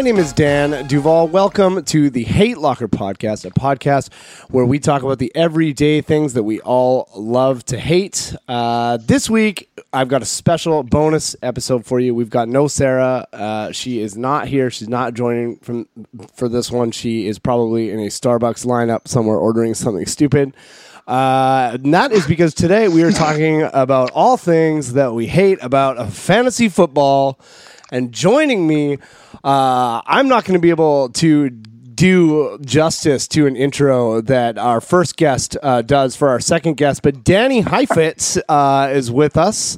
My name is Dan Duval. Welcome to the Hate Locker podcast, a podcast where we talk about the everyday things that we all love to hate. Uh, this week, I've got a special bonus episode for you. We've got no Sarah. Uh, she is not here. She's not joining from for this one. She is probably in a Starbucks lineup somewhere ordering something stupid. Uh, that is because today we are talking about all things that we hate about fantasy football. And joining me, uh, I'm not going to be able to do justice to an intro that our first guest uh, does for our second guest, but Danny Heifetz uh, is with us.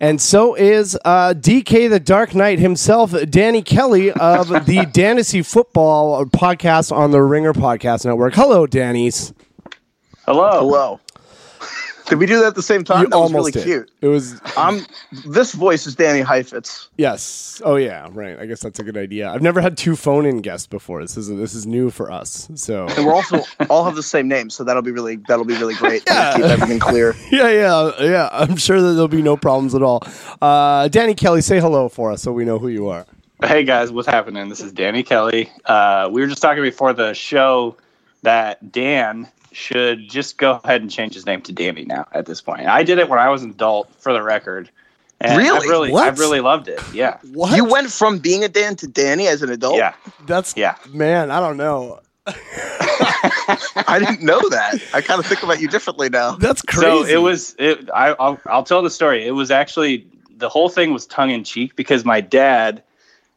And so is uh, DK the Dark Knight himself, Danny Kelly of the Fantasy Football podcast on the Ringer Podcast Network. Hello, Danny's. Hello. Hello. Did we do that at the same time? You that was really did. cute. It was I'm. This voice is Danny Heifetz. yes. Oh yeah, right. I guess that's a good idea. I've never had two phone-in guests before. This is this is new for us. So and we're also all have the same name, so that'll be really that'll be really great. to Keep everything clear. yeah, yeah, yeah. I'm sure that there'll be no problems at all. Uh, Danny Kelly, say hello for us so we know who you are. Hey guys, what's happening? This is Danny Kelly. Uh, we were just talking before the show that Dan should just go ahead and change his name to Danny now at this point. I did it when I was an adult, for the record. And Really? I've really, What? I've really loved it. Yeah. What? You went from being a Dan to Danny as an adult. Yeah. That's Yeah. man. I don't know. I didn't know that. I kind of think about you differently now. That's crazy. So it was. It, I, I'll, I'll tell the story. It was actually the whole thing was tongue in cheek because my dad,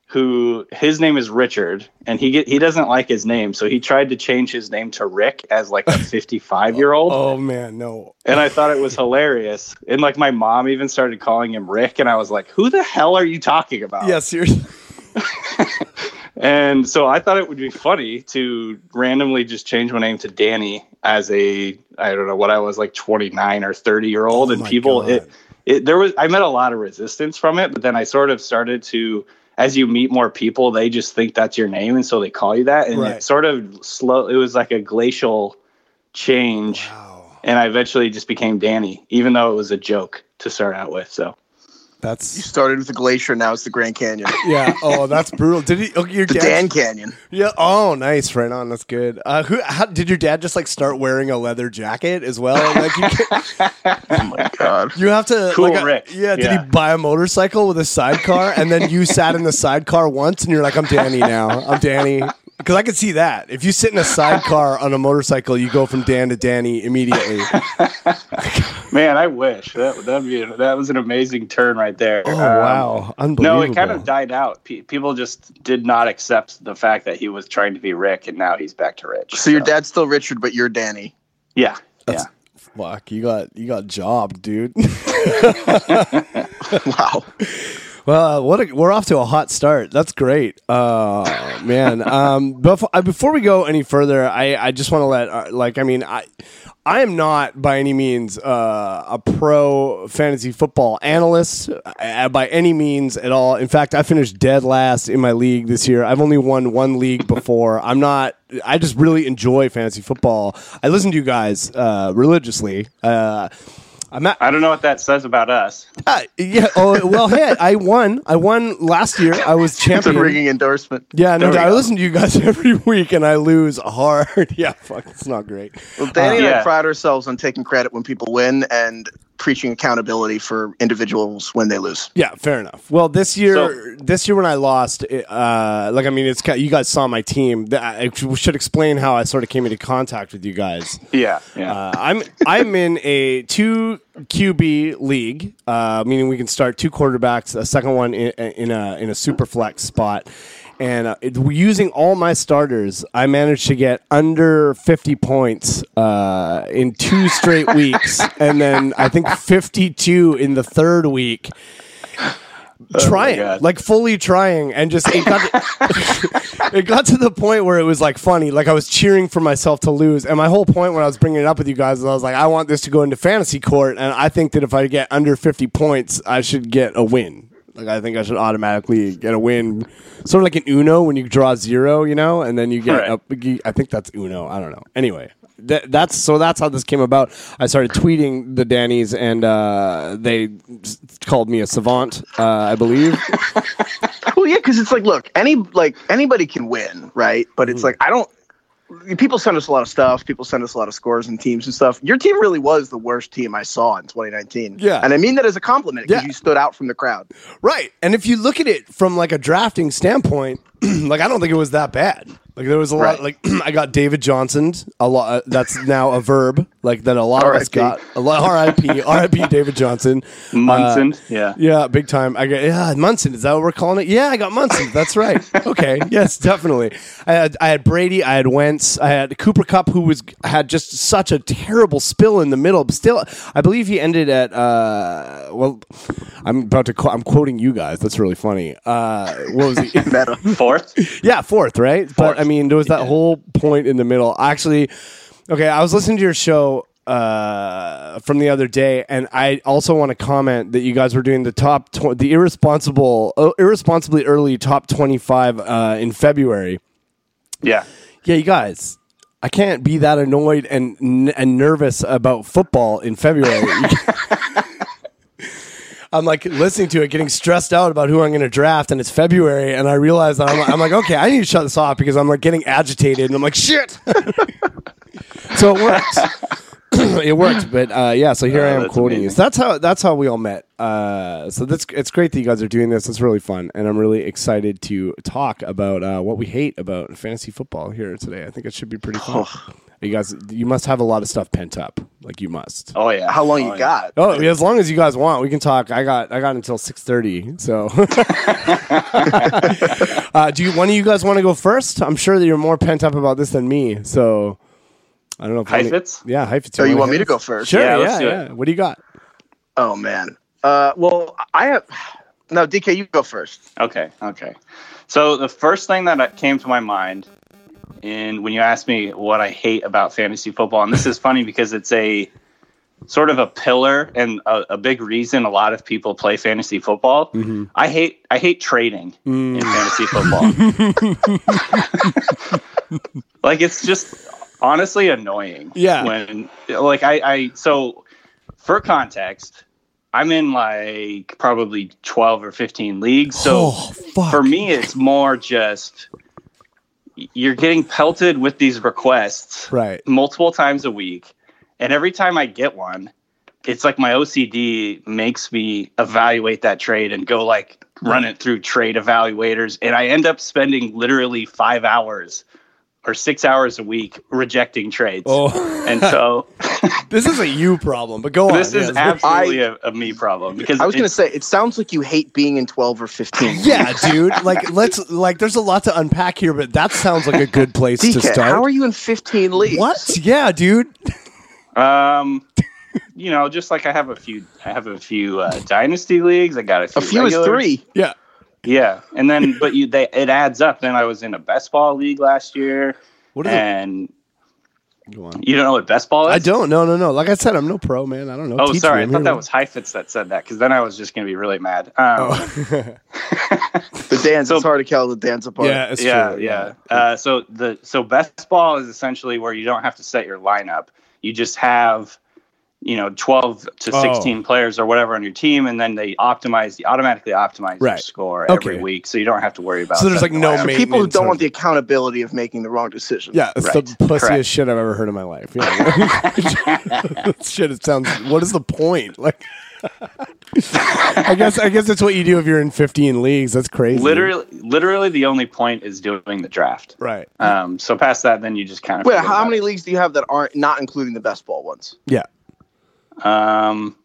who his name is Richard, and he get, he doesn't like his name, so he tried to change his name to Rick as like a fifty five year old. Oh, oh man, no. and I thought it was hilarious. And like my mom even started calling him Rick, and I was like, "Who the hell are you talking about?" Yeah, seriously. And so I thought it would be funny to randomly just change my name to Danny as a I don't know what I was like 29 or 30 year old, Oh and people it it there was I met a lot of resistance from it, but then I sort of started to as you meet more people, they just think that's your name, and so they call you that, and Right. it sort of slow. It was like a glacial change, Wow. and I eventually just became Danny, even though it was a joke to start out with. So. You started with the glacier, now it's the Grand Canyon, yeah. Oh, that's brutal. Did he? Oh, your the dad. Dan Canyon. Yeah. Oh, nice. Right on. That's good. Uh, who? How, did your dad just like start wearing a leather jacket as well? Like Oh my god. you have to. Cool like, uh, Rick. Yeah. Did he buy a motorcycle with a sidecar, and then you sat in the sidecar once, and you're like, "I'm Danny now. I'm Danny." Because I could see that. If you sit in a sidecar on a motorcycle, you go from Dan to Danny immediately. Man, I wish that that'd be that was an amazing turn right there. Oh Um, wow, unbelievable. No, it kind of died out. Pe- people just did not accept the fact that he was trying to be Rick, and now he's back to Rich. So your dad's still Richard, but you're Danny. yeah, That's- yeah. Fuck, you got you got jobbed, dude. Wow. Well, uh, what a, we're off to a hot start. That's great, uh, man. Um, before uh, before we go any further, I, I just want to let uh, like I mean I I am not by any means uh, a pro fantasy football analyst uh, by any means at all. In fact, I finished dead last in my league this year. I've only won one league before. I'm not. I just really enjoy fantasy football. I listen to you guys uh, religiously. Uh, I'm at, I don't know what that says about us. uh, yeah. Oh well, hey, I won. I won last year. I was It's a champion. ringing endorsement. Yeah, no, I go. listen to you guys every week, and I lose hard. yeah, fuck, it's not great. Well, Danny and yeah. I pride ourselves on taking credit when people win and preaching accountability for individuals when they lose. Yeah, fair enough. Well, this year, So- this year when I lost, uh, like I mean, it's ki- you guys saw my team. I should explain how I sort of came into contact with you guys. Yeah, yeah. Uh, I'm I'm in a two QB league, uh, meaning we can start two quarterbacks, a second one in, in a in a super flex spot. And uh, it, using all my starters, I managed to get under 50 points uh, in two straight weeks, and then I think 52 in the third week. trying, like fully trying, and just it got to, it got to the point where it was like funny. Like I was cheering for myself to lose, and my whole point when I was bringing it up with you guys, was I was like, I want this to go into fantasy court, and I think that if I get under fifty points, I should get a win. Like I think I should automatically get a win, sort of like an Uno when you draw zero, you know, and then you get. Right. A, I think that's Uno. I don't know. Anyway, that, that's so that's how this came about. I started tweeting the Dannies, and uh, they called me a savant, uh, I believe. Well, yeah, because it's like, look, any like anybody can win, right? But Mm-hmm. it's like I don't. People send us a lot of stuff. People send us a lot of scores and teams and stuff. Your team really was the worst team I saw in 2019. Yeah. and I mean that as a compliment because Yeah. you stood out from the crowd. Right. And if you look at it from like a drafting standpoint, like I don't think it was that bad. Like there was a lot like I got David Johnson, a lot uh, that's now a verb, like that a lot of us got. A lot RIP, RIP David Johnson. Munson, Uh, yeah. Yeah, big time. I got yeah, Munson. Is that what we're calling it? Yeah, I got Munson. That's right. Okay, yes, definitely. I had I had Brady. I had Wentz. I had Cooper Kupp, who was had just such a terrible spill in the middle. But still, I believe he ended at uh. Well, I'm about to. Qu- I'm quoting you guys. That's really funny. Uh, what was he? Fourth. Yeah, fourth, right? But I mean, there was that whole point in the middle. Actually, okay, I was listening to your show uh, from the other day, and I also want to comment that you guys were doing the top, tw- the irresponsible, uh, irresponsibly early top twenty-five uh, in February. Yeah. Yeah, you guys. I can't be that annoyed and and nervous about football in February. I'm like listening to it, getting stressed out about who I'm going to draft, and it's February, and I realize that I'm, I'm like, okay, I need to shut this off because I'm like getting agitated, and I'm like, shit. so it works. it worked, but uh, yeah. So here Oh, I am that's quoting you. So that's how that's how we all met. Uh, so that's it's great that you guys are doing this. It's really fun, and I'm really excited to talk about uh, what we hate about fantasy football here today. I think it should be pretty fun. You guys, you must have a lot of stuff pent up. Like you must. Oh yeah. How long oh, you yeah. got? Oh, yeah, as long as you guys want, we can talk. I got I got until six thirty. So, uh, do you one of you guys want to go first? I'm sure that you're more pent up about this than me. So, I don't know. If one of- Heifetz? Yeah, Heifetz. So you wanna want me to go first? Sure. Yeah. Yeah, Yeah. let's do it. What do you got? Oh man. Uh, well, I have. No, DK, you go first. Okay, okay. So the first thing that came to my mind in when you ask me what I hate about fantasy football, and this is funny because it's a sort of a pillar and a, a big reason a lot of people play fantasy football. Mm-hmm. I hate I hate trading in mm. fantasy football. like it's just honestly annoying. Yeah. When like I, I so for context, I'm in like probably twelve or fifteen leagues. So oh, for me it's more just you're getting pelted with these requests right. multiple times a week and every time i get one it's like my ocd makes me evaluate that trade and go like run it through trade evaluators and i end up spending literally five hours or six hours a week rejecting trades Oh, and so this is a you problem, but go on. this is Yes. absolutely a a me problem because I was going to say, it sounds like you hate being in 12 or 15. Yeah, dude. Like, let's like. There's a lot to unpack here, but that sounds like a good place to start. how are you in 15 leagues? What? Yeah, dude. Um, you know, just like I have a few, I have a few uh, dynasty leagues. I got a few. A few is three. Yeah. Yeah, and then but you they it adds up. Then I was in a best ball league last year, What is it? and Go on. you don't know what best ball is? I don't. No, no, no. Like I said, I'm no pro, man. I don't know. Oh, Teach sorry. me. I thought that was Heifetz that said that because then I was just gonna be really mad. Um, Oh. The dance, So- it's hard to tell the Dans apart. yeah, it's yeah, true. yeah. Uh, so the so best ball is essentially where you don't have to set your lineup. You just have, you know, twelve to Oh. sixteen players or whatever on your team, and then they optimize, automatically optimize your score Okay. every week, so you don't have to worry about. So there's, setting like, no the lineup. ma- People who don't of- want the accountability of making the wrong decision. Yeah, it's Right. the pussiest Correct. shit I've ever heard in my life. Yeah. shit, it sounds. What is the point? Like, I guess I guess that's what you do if you're in 15 leagues. That's crazy. Literally, literally, the only point is doing the draft. Right. Um, so past that, then you just kind of. Wait, how many it. leagues do you have that aren't not including the best ball ones? Yeah. Um,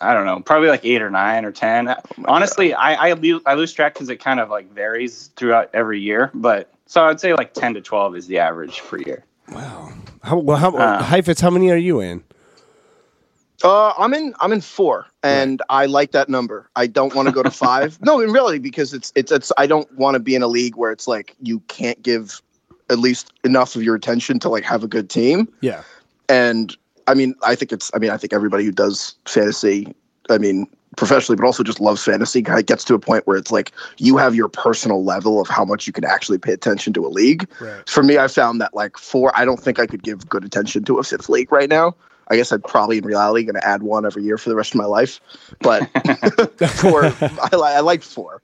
I don't know, probably like eight or nine or ten. Honestly, I I, lo- I lose track because it kind of like varies throughout every year. But so I'd say like ten to twelve is the average per year. Wow. How well? How Uh. Heifetz, How many are you in? Uh, I'm in. I'm in four, and I like that number. I don't want to go to five. no, in reality, because it's it's it's. I don't want to be in a league where it's like you can't give at least enough of your attention to like have a good team. Yeah. And I mean, I think it's. I mean, I think everybody who does fantasy, I mean, professionally, but also just loves fantasy, kind of gets to a point where it's like you have your personal level of how much you can actually pay attention to a league. Right. For me, I found that like four. I don't think I could give good attention to a fifth league right now. I guess I'm probably in reality going to add one every year for the rest of my life. But four, I, I like four.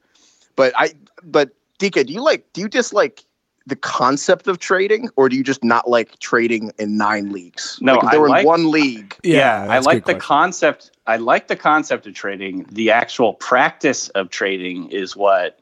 But I, but DK, do you like? Do you dislike the concept of trading, or do you just not like trading in nine leagues? No, like if I they were like- in one league. Yeah, I like the question. concept. I like the concept of trading. The actual practice of trading is what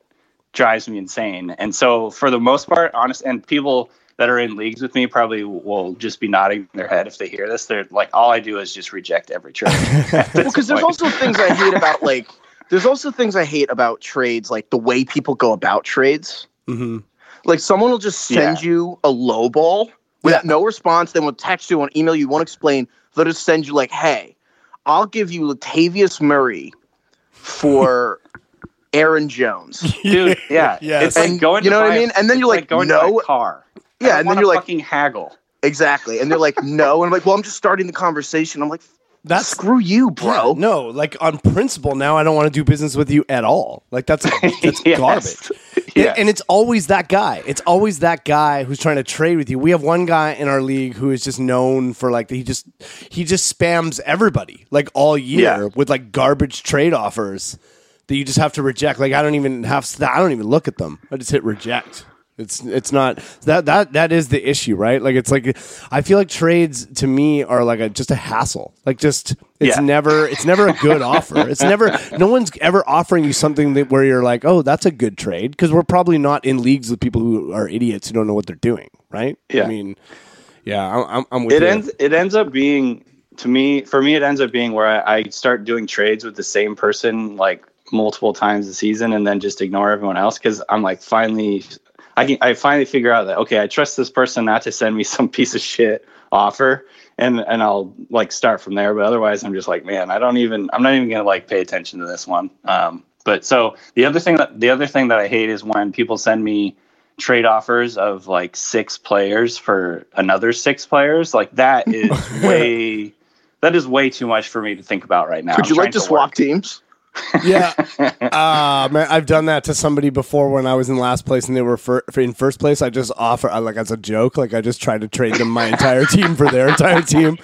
drives me insane. And so, for the most part, honest, and people that are in leagues with me probably will just be nodding their head if they hear this. They're like, all I do is just reject every trade. Well, because there's also things I hate about like. There's also things I hate about trades, like the way people go about trades. hmm Like someone will just send Yeah. you a low ball with no response. Then they will text you, won't email you, won't explain. They'll just send you like, "Hey, I'll give you Latavius Murray for Aaron Jones." dude. Yeah, Yes. it's like And going. you to know what I mean? And then you're like, going to no. buy a car. Yeah, and then you're like, fucking haggle. exactly. And they're like, "No," and I'm like, "Well, I'm just starting the conversation." I'm like, That's "Screw you, bro." Yeah, no, like on principle, now I don't want to do business with you at all. Like that's that's Yes. garbage. Yeah. And it's always that guy. It's always that guy who's trying to trade with you. We have one guy in our league who is just known for like he just he just spams everybody like all year Yeah. with like garbage trade offers that you just have to reject. Like I don't even have I don't even look at them. I just hit reject. It's it's not that that that is the issue, right? Like it's like I feel like trades to me are like a just a hassle. Like just it's Yeah. never it's never a good offer. It's never no one's ever offering you something that where you're like, "Oh, that's a good trade" because we're probably not in leagues with people who are idiots who don't know what they're doing, right? Yeah. I mean, yeah, I'm I'm, with it you. ends it ends up being to me for me it ends up being where I, I start doing trades with the same person like multiple times a season and then just ignore everyone else because i'm like finally i can i finally figure out that okay i trust this person not to send me some piece of shit offer and and i'll like start from there but otherwise i'm just like man i don't even i'm not even gonna like pay attention to this one um but so the other thing that the other thing that i hate is when people send me trade offers of like six players for another six players like that is way that is way too much for me to think about right now Would you like trying to swap work. teams? Yeah, uh, man, I've done that to somebody before when I was in last place and they were fir- for in first place. I just offer, I, like as a joke, like I just tried to trade them my entire team for their entire team.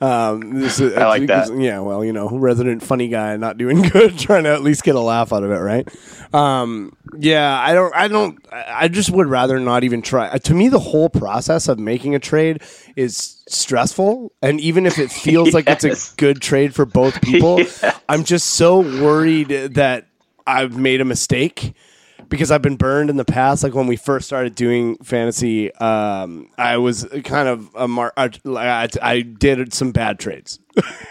Um, this is, I like that. Yeah, well, you know, resident funny guy, not doing good, trying to at least get a laugh out of it, right? Um, yeah, I don't, I don't, I just would rather not even try. Uh, to me, the whole process of making a trade is stressful, and even if it feels like it's a good trade for both people, I'm just so worried that I've made a mistake because I've been burned in the past. Like when we first started doing fantasy, um, I was kind of a mar- I, I, I did some bad trades.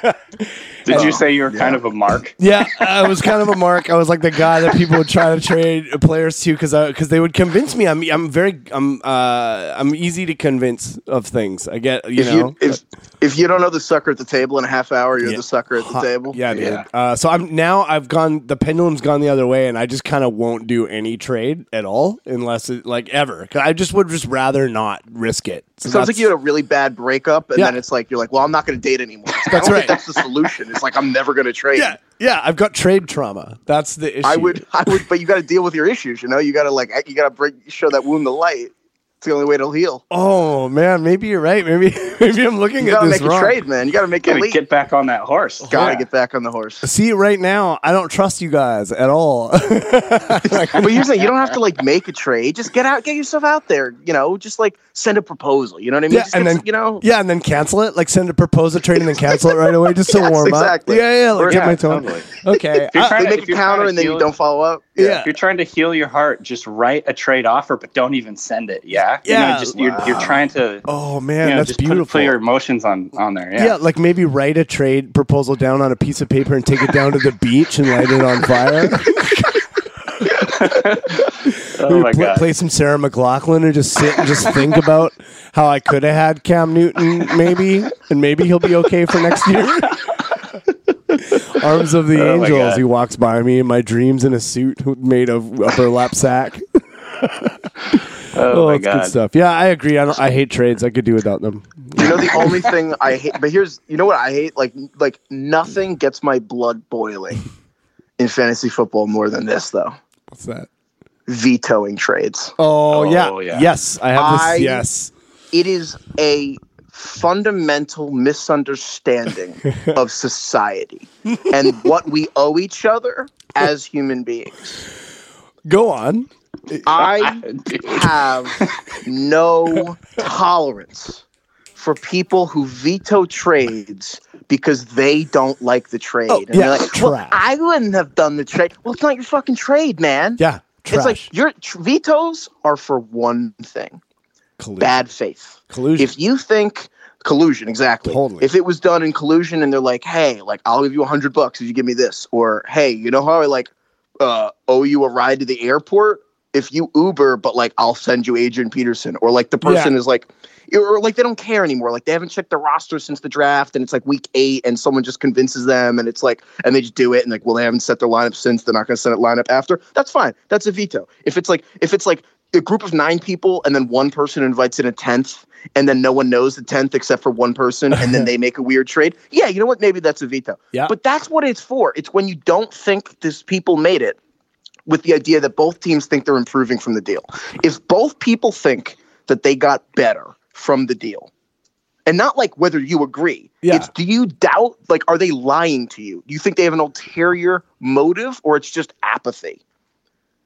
did you say you were kind of a mark Yeah, I was kind of a mark. I was like the guy that people would try to trade players to because because they would convince me. I'm I'm very I'm uh I'm easy to convince of things. I get you if know. you if if you don't know the sucker at the table in a half hour, you're Yeah. the sucker at the table. Yeah, dude. Yeah. Uh, so I'm now I've gone the pendulum's gone the other way, and I just kind of won't do any trade at all unless it like ever. 'Cause I just would just rather not risk it. So Sounds like you had a really bad breakup, and Yeah. then it's like you're like, well, I'm not going to date anymore. That's I don't right. think that's the solution. It's like I'm never going to trade. yeah, yeah. I've got trade trauma. That's the issue. I would, I would, but you got to deal with your issues. You know, you got to like, you got to bring, show that wound the light. It's the only way it'll heal. Oh man, maybe you're right. Maybe maybe I'm looking You at got to make wrong. a trade, man. You got to make a gotta leap. get back on that horse Got to Yeah. get back on the horse. See, right now, I don't trust you guys at all. But here's the thing: you don't have to like make a trade. Just get out, get yourself out there. You know, just like send a proposal. You know what I mean? Yeah, Just and get- then- you know, yeah, and then cancel it. Like send a proposal trade and then cancel it right away just to Yes, warm exactly. up. Yeah, yeah. Like get yeah, my tone. totally. Okay. You're I- trying they to- make if a you're counter and then you don't follow up. Yeah. If you're trying to heal your heart, just write a trade offer, but don't even send it. Yeah, You know, Yeah. just you're, you're trying to. oh man, you know, that's just put, beautiful. put your emotions on on there. yeah. Yeah, like maybe write a trade proposal down on a piece of paper and take it down to the beach and light it on fire. oh my Pl- god. Play some Sarah McLachlan and just sit and just think about how I could have had Cam Newton maybe, and maybe he'll be okay for next year. Arms of the Oh Angels. He walks by me in my dreams in a suit made of a burlap sack. Oh, Oh, my it's god. good stuff. Yeah, I agree. I don't. I hate trades. I could do without them. You know the only thing I hate, but here's you know what I hate. Like like nothing gets my blood boiling in fantasy football more than this though. What's that? Vetoing trades. Oh, Oh, yeah. yeah. Yes, I have this. I- yes. It is a fundamental misunderstanding of society and what we owe each other as human beings. Go on. I have no tolerance for people who veto trades because they don't like the trade. Oh, and they're yeah, like, well. I wouldn't have done the trade. Well, it's not your fucking trade, man. Yeah. Trash. It's like your tr- vetoes are for one thing collusion. bad faith. collusion. If you think collusion, exactly. Totally. If it was done in collusion and they're like, hey, like I'll give you a hundred bucks if you give me this, or hey, you know how I like uh, owe you a ride to the airport if you Uber, but like I'll send you Adrian Peterson, or like the person is like. Or like they don't care anymore. Like they haven't checked the roster since the draft, and it's like week eight, and someone just convinces them, and it's like, and they just do it, and like, well, they haven't set their lineup since. They're not going to set it lineup after. That's fine. That's a veto. If it's like, if it's like a group of nine people, and then one person invites in a tenth, and then no one knows the tenth except for one person, and then they make a weird trade. Yeah, you know what? Maybe that's a veto. Yeah. But that's what it's for. It's when you don't think this people made it with the idea that both teams think they're improving from the deal. If both people think that they got better from the deal, and not like whether you agree, Yeah. it's do you doubt, like, are they lying to you? Do you think they have an ulterior motive or it's just apathy?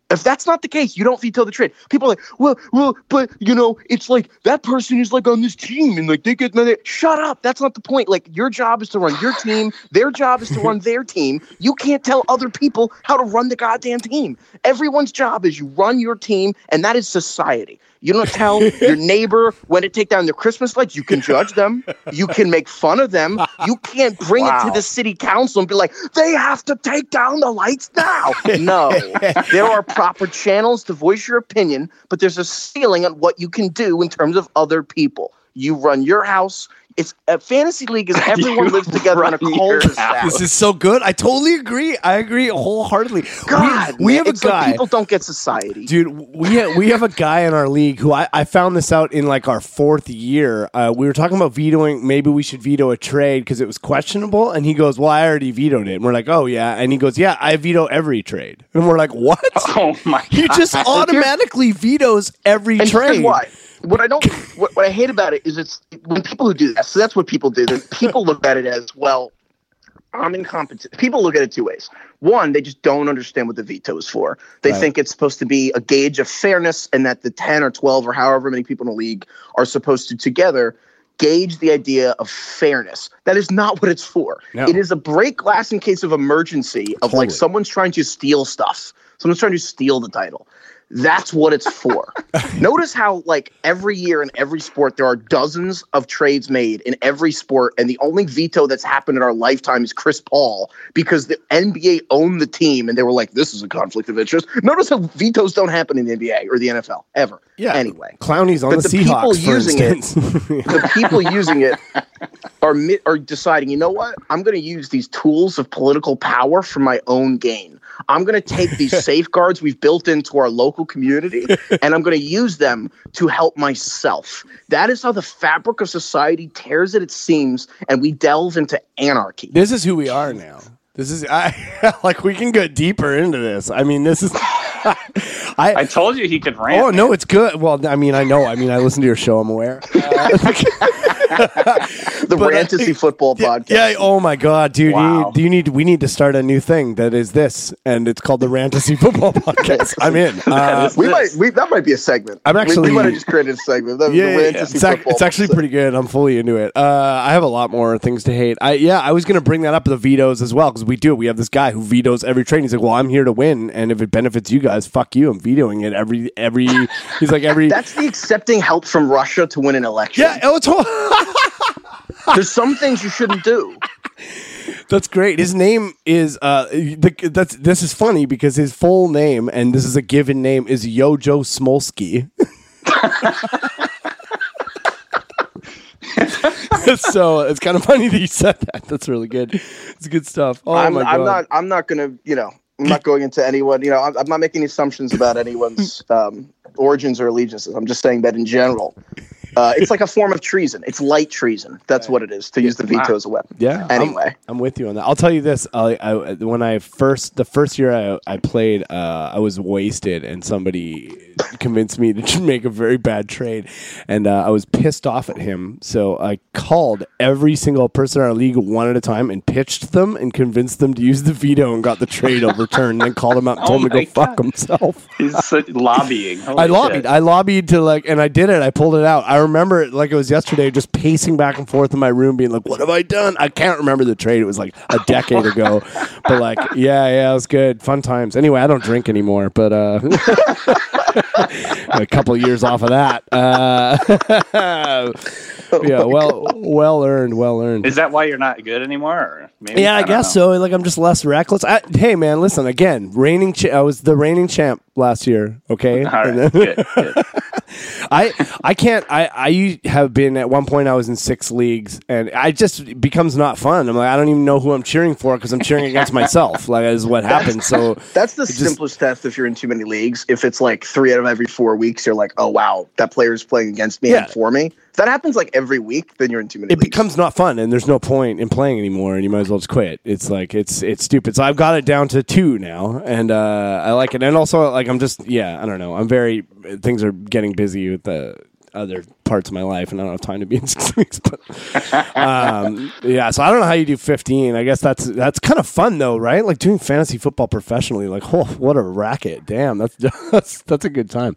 If that's not the case, you don't veto the trade. People are like, well, well, but you know, it's like that person is like on this team and like they get money. Shut up. That's not the point. Like your job is to run your team. Their job is to run their team. You can't tell other people how to run the goddamn team. Everyone's job is you run your team, and that is society. You don't tell your neighbor when to take down their Christmas lights. You can judge them. You can make fun of them. You can't bring it to the city council and be like, they have to take down the lights now. No, there are proper channels to voice your opinion, but there's a ceiling on what you can do in terms of other people. You run your house. It's a fantasy league is everyone lives together in a run your cul-de-sac. This is so good. I totally agree. I agree wholeheartedly. God, we, we man, have a it's like guy. people don't get society. Dude, we have, we have a guy in our league who I, I found this out in like our fourth year. Uh, we were talking about vetoing. Maybe we should veto a trade because it was questionable. And he goes, "Well, I already vetoed it." And we're like, "Oh yeah." And he goes, "Yeah, I veto every trade." And we're like, "What?" Oh my god. He just automatically vetoes every And here's trade. why. What I don't, what, what I hate about it is it's when people who do that. So that's what people do. Then people look at it as well. I'm incompetent. People look at it two ways. One, they just don't understand what the veto is for. They Right. think it's supposed to be a gauge of fairness, and that the ten or twelve or however many people in the league are supposed to together gauge the idea of fairness. That is not what it's for. No. It is a break glass in case of emergency of Totally. like someone's trying to steal stuff. Someone's trying to steal the title. That's what it's for. Notice how, like, every year in every sport, there are dozens of trades made in every sport, and the only veto that's happened in our lifetime is Chris Paul because the NBA owned the team and they were like, this is a conflict of interest. Notice how vetoes don't happen in the NBA or the NFL ever. Yeah. Anyway, Clowney's on But the, the people Seahawks, for using it- the people using it are mi- are deciding, you know what? I'm going to use these tools of political power for my own gain. I'm going to take these safeguards we've built into our local community and I'm going to use them to help myself. That is how the fabric of society tears at its seams and we delve into anarchy. this is who we are now. This is I like we can go deeper into this. I mean, this is I, I told you he could rant. Oh no, it's good. Well, I mean, I know. I mean, I listen to your show. I'm aware. The But I Rantasy think- Football Podcast. Yeah. Oh my God, dude. Wow. You, do you need? We need to start a new thing that is this, and it's called the Rantasy Football Podcast. I'm in. Uh, We might we, that might be a segment. I'm actually- we, might have just created a segment. The, yeah, the yeah, yeah. It's, ac- it's actually pretty good. I'm fully into it. Uh, I have a lot more things to hate. I yeah, I was gonna bring that up the vetoes as well because we do. We have this guy who vetoes every trade. He's like, well, I'm here to win, and if it benefits you guys, fuck you. I'm vetoing it every every. He's like every. That's the accepting help from Russia to win an election. yeah, oh, it's hor- There's some things you shouldn't do. That's great. His name is uh the, that's this is funny because his full name and this is a given name is Yojo Smolsky. so it's kind of funny that you said that. That's really good. It's good stuff. Oh I'm, my god. I'm not. I'm not gonna. You know, I'm not going into anyone. You know, I'm, I'm not making assumptions about anyone's um, origins or allegiances. I'm just saying that in general, uh, it's like a form of treason. It's light treason. That's what it is to use the veto as a weapon. Yeah. I'm- Anyway, I'm, with you on that. I'll tell you this. I, I, when I first, the first year I, I played, uh, I was wasted and somebody convinced me to make a very bad trade. And uh, I was pissed off at him. So I called every single person in our league one at a time and pitched them and convinced them to use the veto and got the trade overturned. and then called him out and Oh told him to my go fuck himself. He's such- lobbying. Holy I lobbied. shit. I lobbied to like, and I did it. I pulled it out. I remember it like it was yesterday, just pacing back and forth in my room, being like, "What have I done?" I can't remember the trade. It was like a decade ago, but like, yeah, yeah, it was good, fun times. Anyway, I don't drink anymore, but uh, a couple of years off of that. Uh, yeah, well, well earned, well earned. Is that why you're not good anymore? Or maybe? Yeah, I, don't guess know. so. Like I'm just less reckless. I, hey, man, listen. Again, reigning. Cha- I was the reigning champ last year. Okay. All right, good, good. I I can't. I I have been at one point. I was in six leagues, and I just it becomes not fun. I'm like I don't even know who I'm cheering for because I'm cheering against myself. Like is what happens. So that's the just- simplest test if you're in too many leagues. If it's like three out of every four weeks, you're like, oh wow, that player is playing against me Yeah. and for me. That happens like every week, then you're in too many it leagues. becomes not fun, and there's no point in playing anymore, and you might as well just quit. It's like it's it's stupid. So I've got it down to two now, and uh, I like it. And also, like I'm just yeah, I don't know. I'm very things are getting busy with the other parts of my life, and I don't have time to be in six weeks. But um, yeah, so I don't know how you do 15. I guess that's that's kind of fun though, right? Like doing fantasy football professionally. Like, oh, what a racket! Damn, that's that's that's a good time.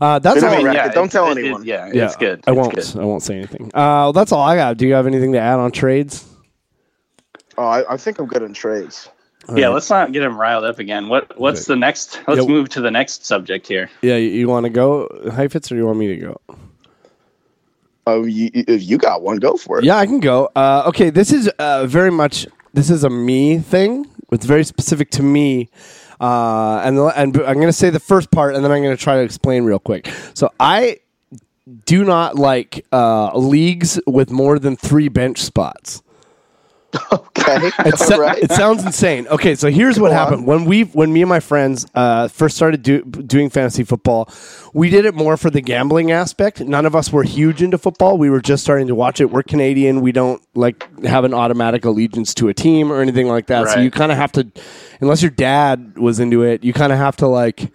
Uh, that's Good all. on you. yeah, Don't it- tell it- it- anyone. yeah, Yeah, it's good. I It's won't. good. I won't say anything. Uh, well, that's all I got. Do you have anything to add on trades? Oh, I, I think I'm good in trades. Yeah, let's not get him riled up again. What What's the next? Let's Yeah. move to the next subject here. Yeah, you, you want to go, Heifetz, or you want me to go? Oh, you, if you got one, go for it. Yeah, I can go. Uh, okay, this is uh, very much this is a me thing. It's very specific to me. Uh, and and I'm going to say the first part, and then I'm going to try to explain real quick. So I do not like uh, leagues with more than three bench spots. Okay. It, sa- All right. it sounds insane. Okay, so here's what Go happened when we when me and my friends uh, first started do, doing fantasy football. We did it more for the gambling aspect. None of us were huge into football. We were just starting to watch it. We're Canadian. We don't like have an automatic allegiance to a team or anything like that. So you kind of have to, unless your dad was into it, you kind of have to like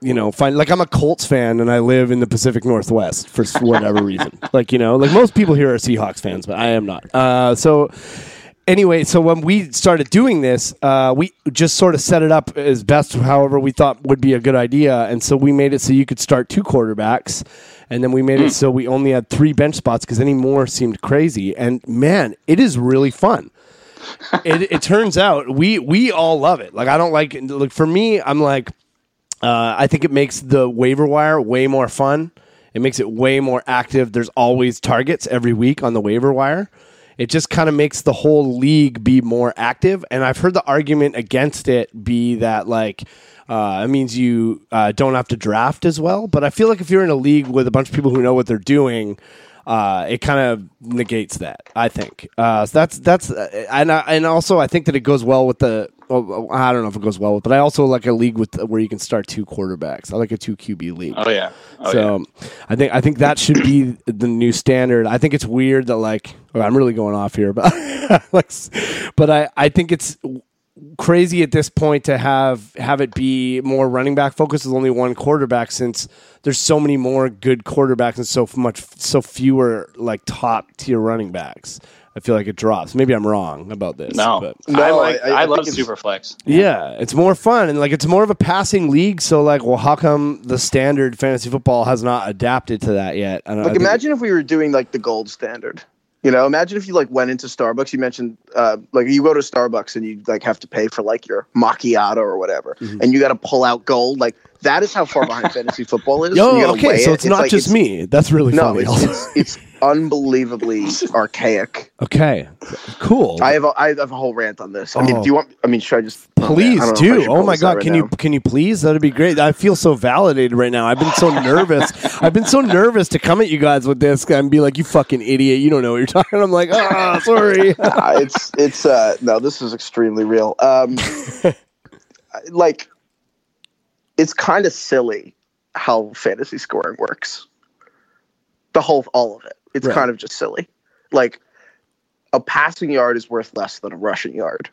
you know, find like I'm a Colts fan and I live in the Pacific Northwest for whatever reason. Like, you know, like most people here are Seahawks fans, but I am not. Uh, so anyway, so when we started doing this, uh, we just sort of set it up as best, however we thought would be a good idea, and so we made it so you could start two quarterbacks. And then we made it so we only had three bench spots because any more seemed crazy. And man, it is really fun it, it turns out we we all love it. Like I don't like like for me, I'm like uh, I think it makes the waiver wire way more fun. It makes it way more active. There's always targets every week on the waiver wire. It just kind of makes the whole league be more active. And I've heard the argument against it be that like uh, it means you uh, don't have to draft as well. But I feel like if you're in a league with a bunch of people who know what they're doing, uh, it kind of negates that. I think uh, so that's that's uh, and I, and also I think that it goes well with the. Well, I don't know if it goes well with, but I also like a league with where you can start two quarterbacks. I like a two QB league. Oh yeah. Oh, so yeah. I think I think that should be the new standard. I think it's weird that like well, I'm really going off here, but like, but I I think it's crazy at this point to have have it be more running back focused with only one quarterback since there's so many more good quarterbacks and so much so fewer like top tier running backs. I feel like it drops. Maybe I'm wrong about this. No, but No, I like. I- I, I love Superflex. yeah, it's more fun and like it's more of a passing league. So like, well, how come the standard fantasy football has not adapted to that yet? I don't, Like think- imagine if we were doing like the gold standard. You know, imagine if you like went into Starbucks. You mentioned uh, like you go to Starbucks and you like have to pay for like your macchiato or whatever, Mm-hmm. and you got to pull out gold. Like that is how far behind fantasy football is. Yo, okay, so it. it's, not like- just it's- me. That's really No, funny. it's, it's unbelievably archaic. Okay, cool. I have a, I have a whole rant on this. I mean, Oh. do you want? I mean, should I just Please I don't know if I do. Oh my god, right can you can you please? That'd be great. I feel so validated right now. I've been so nervous. I've been so nervous to come at you guys with this and be like, "You fucking idiot! You don't know what you're talking." I'm like, "Ah, sorry." Uh, it's it's uh no, this is extremely real. Um, like, it's kind of silly how fantasy scoring works. The whole, all of it. It's Right. kind of just silly. Like, a passing yard is worth less than a rushing yard.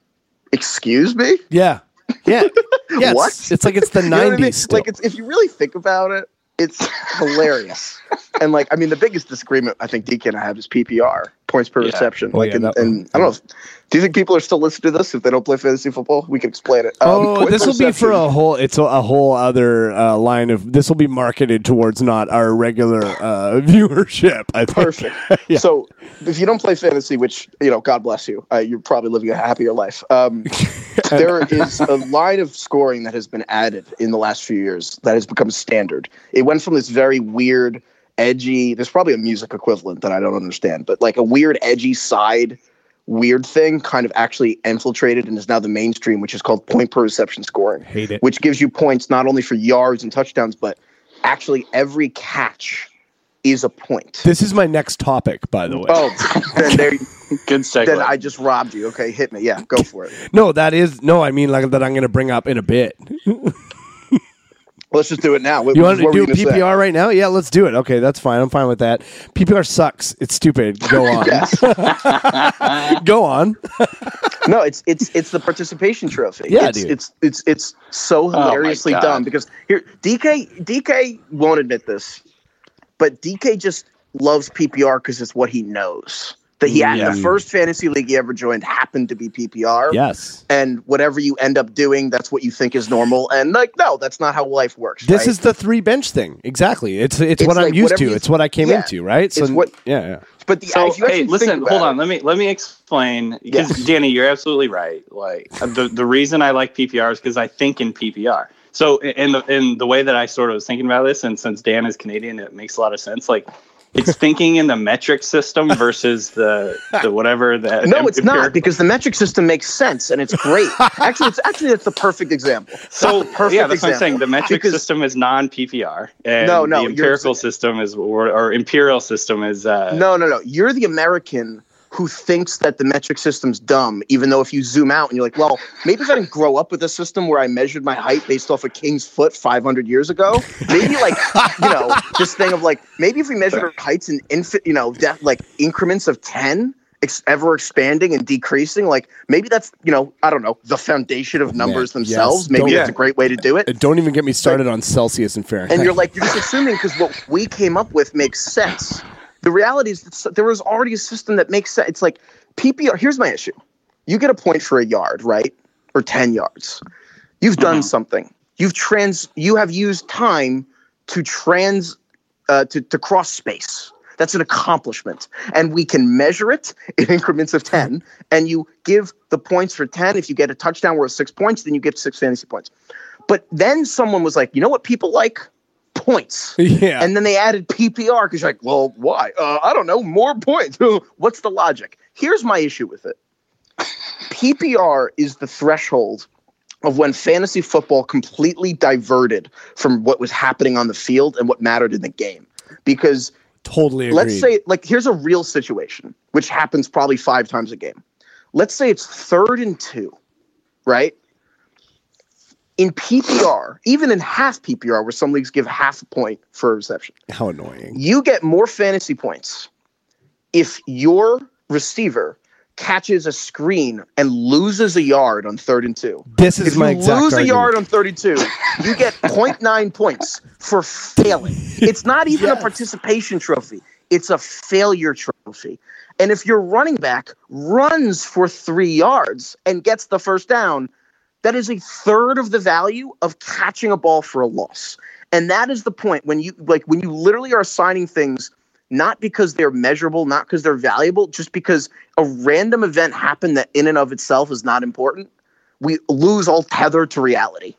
Excuse me. yeah, yeah, yeah. What? It's, it's like it's the You know I '90s. mean? Like, it's if you really think about it, it's hilarious. and like, I mean, the biggest disagreement I think DK and I have is PPR points per Yeah. reception. Oh, like, yeah, and, and. I don't know. Do you think people are still listening to this if they don't play fantasy football? We can explain it. Um, Oh, this will be for a whole. It's a, a whole other uh, line of. This will be marketed towards not our regular uh, viewership. I think. Perfect. Yeah. So, if you don't play fantasy, which you know, God bless you, uh, you're probably living a happier life. Um, there is a line of scoring that has been added in the last few years that has become standard. It went from this very weird, edgy. There's probably a music equivalent that I don't understand, but like a weird, edgy side. Weird thing kind of actually infiltrated and is now the mainstream, which is called point per reception scoring Hate it. which gives you points not only for yards and touchdowns, but actually every catch is a point. This is my next topic, by the way. Oh, then there, Good segue. then I just robbed you. Okay, hit me. Yeah, go for it. No, that is no. I mean, like that. I'm going to bring up in a bit. Let's just do it now. What, You want to do were a you gonna say? PPR right now? Yeah, let's do it. Okay, that's fine. I'm fine with that. PPR sucks. It's stupid. Go on. Go on. No, it's it's it's the participation trophy. Yeah, it's, dude. it's it's it's so oh hilariously God. dumb because here DK DK won't admit this, but DK just loves PPR because it's what he knows. That he had Yeah. the first fantasy league he ever joined happened to be PPR. Yes. and whatever you end up doing, that's what you think is normal. And like, no, that's not how life works. This right? is the three bench thing. Exactly. It's it's, It's what I'm used to. you- It's what I came yeah. into. Right. So what- yeah, yeah. but the, So if you hey, listen, hold on. it- Let me let me explain because Danny, you're absolutely right. Like the the reason I like PPR is because I think in PPR. So in the in the way that I sort of was thinking about this, and since Dan is Canadian, it makes a lot of sense. Like it's thinking in the metric system versus the the whatever that. No, it's not because the metric system makes sense and it's great. actually, it's actually that's the perfect example. So perfect yeah, that's what I'm saying. The metric Because- system is non PPR, and No, no, the empirical system is or, or imperial system is. Uh, No, no, no. You're the American who thinks that the metric system's dumb, even though if you zoom out and you're like, well, maybe if I didn't grow up with a system where I measured my height based off a king's foot 500 years ago, maybe like, you know, this thing of like, maybe if we measured our heights in infant, you know, like increments of 10, ex- ever expanding and decreasing, like maybe that's, you know, I don't know, the foundation of numbers Man, yes. themselves. Maybe Don't- that's a great way to do it. Uh, don't even get me started on Celsius and Fahrenheit. And you're like, you're just assuming because what we came up with makes sense. The reality is that there was already a system that makes sense. It's like PPR. Here's my issue: you get a point for a yard, right, or ten yards. You've done something. You've trans. You have used time to trans uh, to to cross space. That's an accomplishment, and we can measure it in increments of ten. And you give the points for ten. If you get a touchdown worth six points, then you get six fantasy points. But then someone was like, you know what people like? Points. yeah. And then they added PPR because you're like, well, why? Uh, I don't know. More points. What's the logic? Here's my issue with it PPR is the threshold of when fantasy football completely diverted from what was happening on the field and what mattered in the game. Because totally agreed. let's say, like, here's a real situation, which happens probably five times a game. Let's say it's third and two, right? In PPR, even in half PPR, where some leagues give half a point for a reception, how annoying. you get more fantasy points if your receiver catches a screen and loses a yard on third and two. This is If my you exact lose a yard on 32, you get 0.9 points for failing. It's not even Yes. a participation trophy, it's a failure trophy. And if your running back runs for three yards and gets the first down, that is a third of the value of catching a ball for a loss. And that is the point when you like when you literally are assigning things not because they're measurable, not because they're valuable, just because a random event happened that in and of itself is not important. We lose all tether to reality.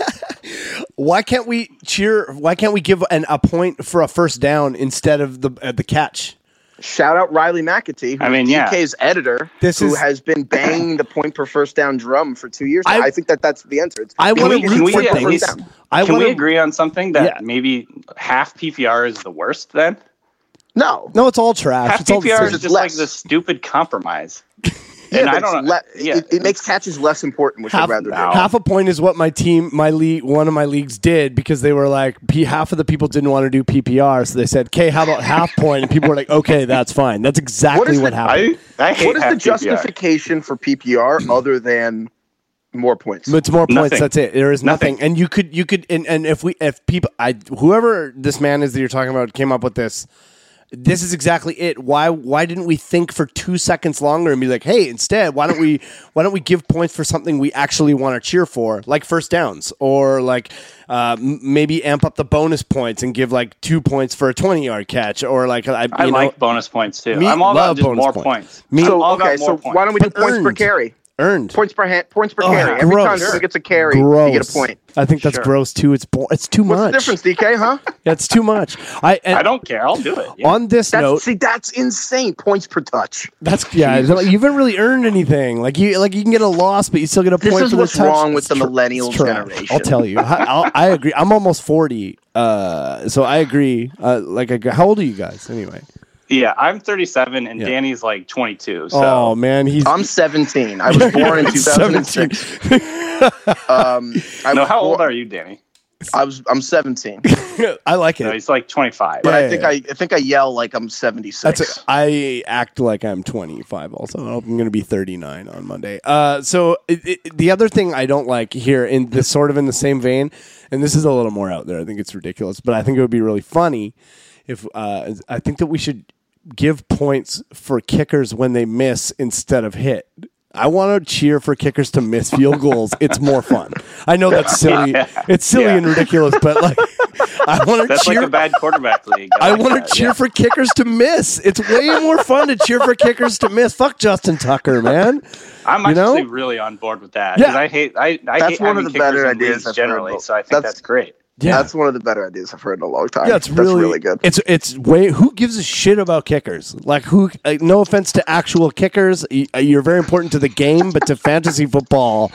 Why can't we cheer? Why can't we give an, a point for a first down instead of the uh, the catch? Shout out Riley McAtee, who's I mean, yeah. DK's editor, This who is- has been banging the point per first down drum for two years. I- I, think that that's the answer. It's I Can want we- to can we for at things. least- I Can want we agree on something that Yeah. maybe half PPR is the worst then? no. No, it's all trash. Half It's all the PPR same. is It's just like less. the stupid compromise. Yeah, and I don't le- uh, yeah, it, it makes catches less important, which half, I'd rather do. half a point is what my team, my league, one of my leagues did because they were like, P, half of the people didn't want to do PPR, so they said, "Okay, how about half point?" And people were like, "Okay, that's fine." That's exactly is what, the- happened. I, I hate What is half the PPR. justification for PPR other than more points? It's more points. Nothing. That's it. There is nothing. Nothing. And you could, you could, and, and if we, if people, I, whoever this man is that you're talking about came up with this, this is exactly it. Why, why didn't we think for two seconds longer and be like, hey, instead, why don't we, why don't we give points for something we actually want to cheer for, like first downs, or like uh, m- maybe amp up the bonus points and give like two points for a twenty yard catch, or like I, I you know, like bonus points too. Me- I'm all love about just more points. points. Me- so all okay, about so points. why don't we do But points per earned. carry? Earned. Points per hand, points per Oh, carry. Every gross. time someone gets a carry, Gross. you get a point. I think that's Sure. gross too. It's bo- it's too What's much. the difference, DK? Huh? Yeah, it's too much. I and I don't care. I'll do it. Yeah. on this That's, note. see, that's insane. Points per touch. That's yeah. like, you haven't really earned anything. Like you, like you can get a loss, but you still get a This point is for the what's touch. wrong with It's the tr- millennial it's generation. I'll tell you. I, I'll, I agree. I'm almost forty, uh, so I agree. Uh, like, I, agree. how old are you guys anyway? Yeah, I'm 37 and Yeah. Danny's like 22. So oh man, he's I'm 17. I was born in 2006. Um, I no, was how old born- are you, Danny? I was. I'm 17, I like No, it. he's like 25. but Yeah, I think yeah. I, I think I yell like I'm 76. That's it. I act like I'm 25. Also, I'm going to be 39 on Monday. Uh, so it, it, the other thing I don't like here, in this sort of in the same vein, and this is a little more out there. I think it's ridiculous, but I think it would be really funny if uh, I think that we should give points for kickers when they miss instead of hit. I want to cheer for kickers to miss field goals. It's more fun. I know that's silly. It's silly Yeah. and ridiculous, but like, I want to That's cheer. like a bad quarterback league. I like want to cheer yeah. for kickers to miss. It's way more fun to cheer for kickers to miss. Fuck Justin Tucker, man. I'm you know? actually really on board with that. Yeah. because I hate I, I That's hate one of the kickers better ideas leagues I've heard generally. So I think That's- that's, great. Yeah, That's one of the better ideas I've heard in a long time. yeah, it's That's really, really good. It's it's way. Who gives a shit about kickers? Like who? Like, no offense to actual kickers, uh, you're very important to the game, but to fantasy football.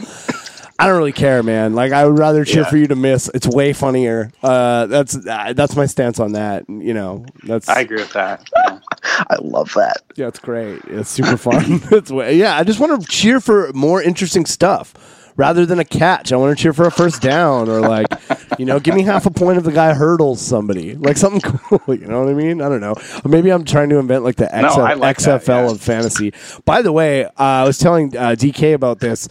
I don't really care, man. Like I would rather cheer Yeah. for you to miss. It's way funnier. Uh, that's uh, that's my stance on that. You know, that's I agree with that. Yeah. I love that. Yeah, it's great. It's super fun. it's way, yeah. I just want to cheer for more interesting stuff rather than a catch. I want to cheer for a first down or like, you know, give me half a point if the guy hurdles somebody, like something cool. You know what I mean? I don't know. Or maybe I'm trying to invent like the XF, I like that, XFL yeah. of fantasy. By the way, uh, I was telling uh, DK about this.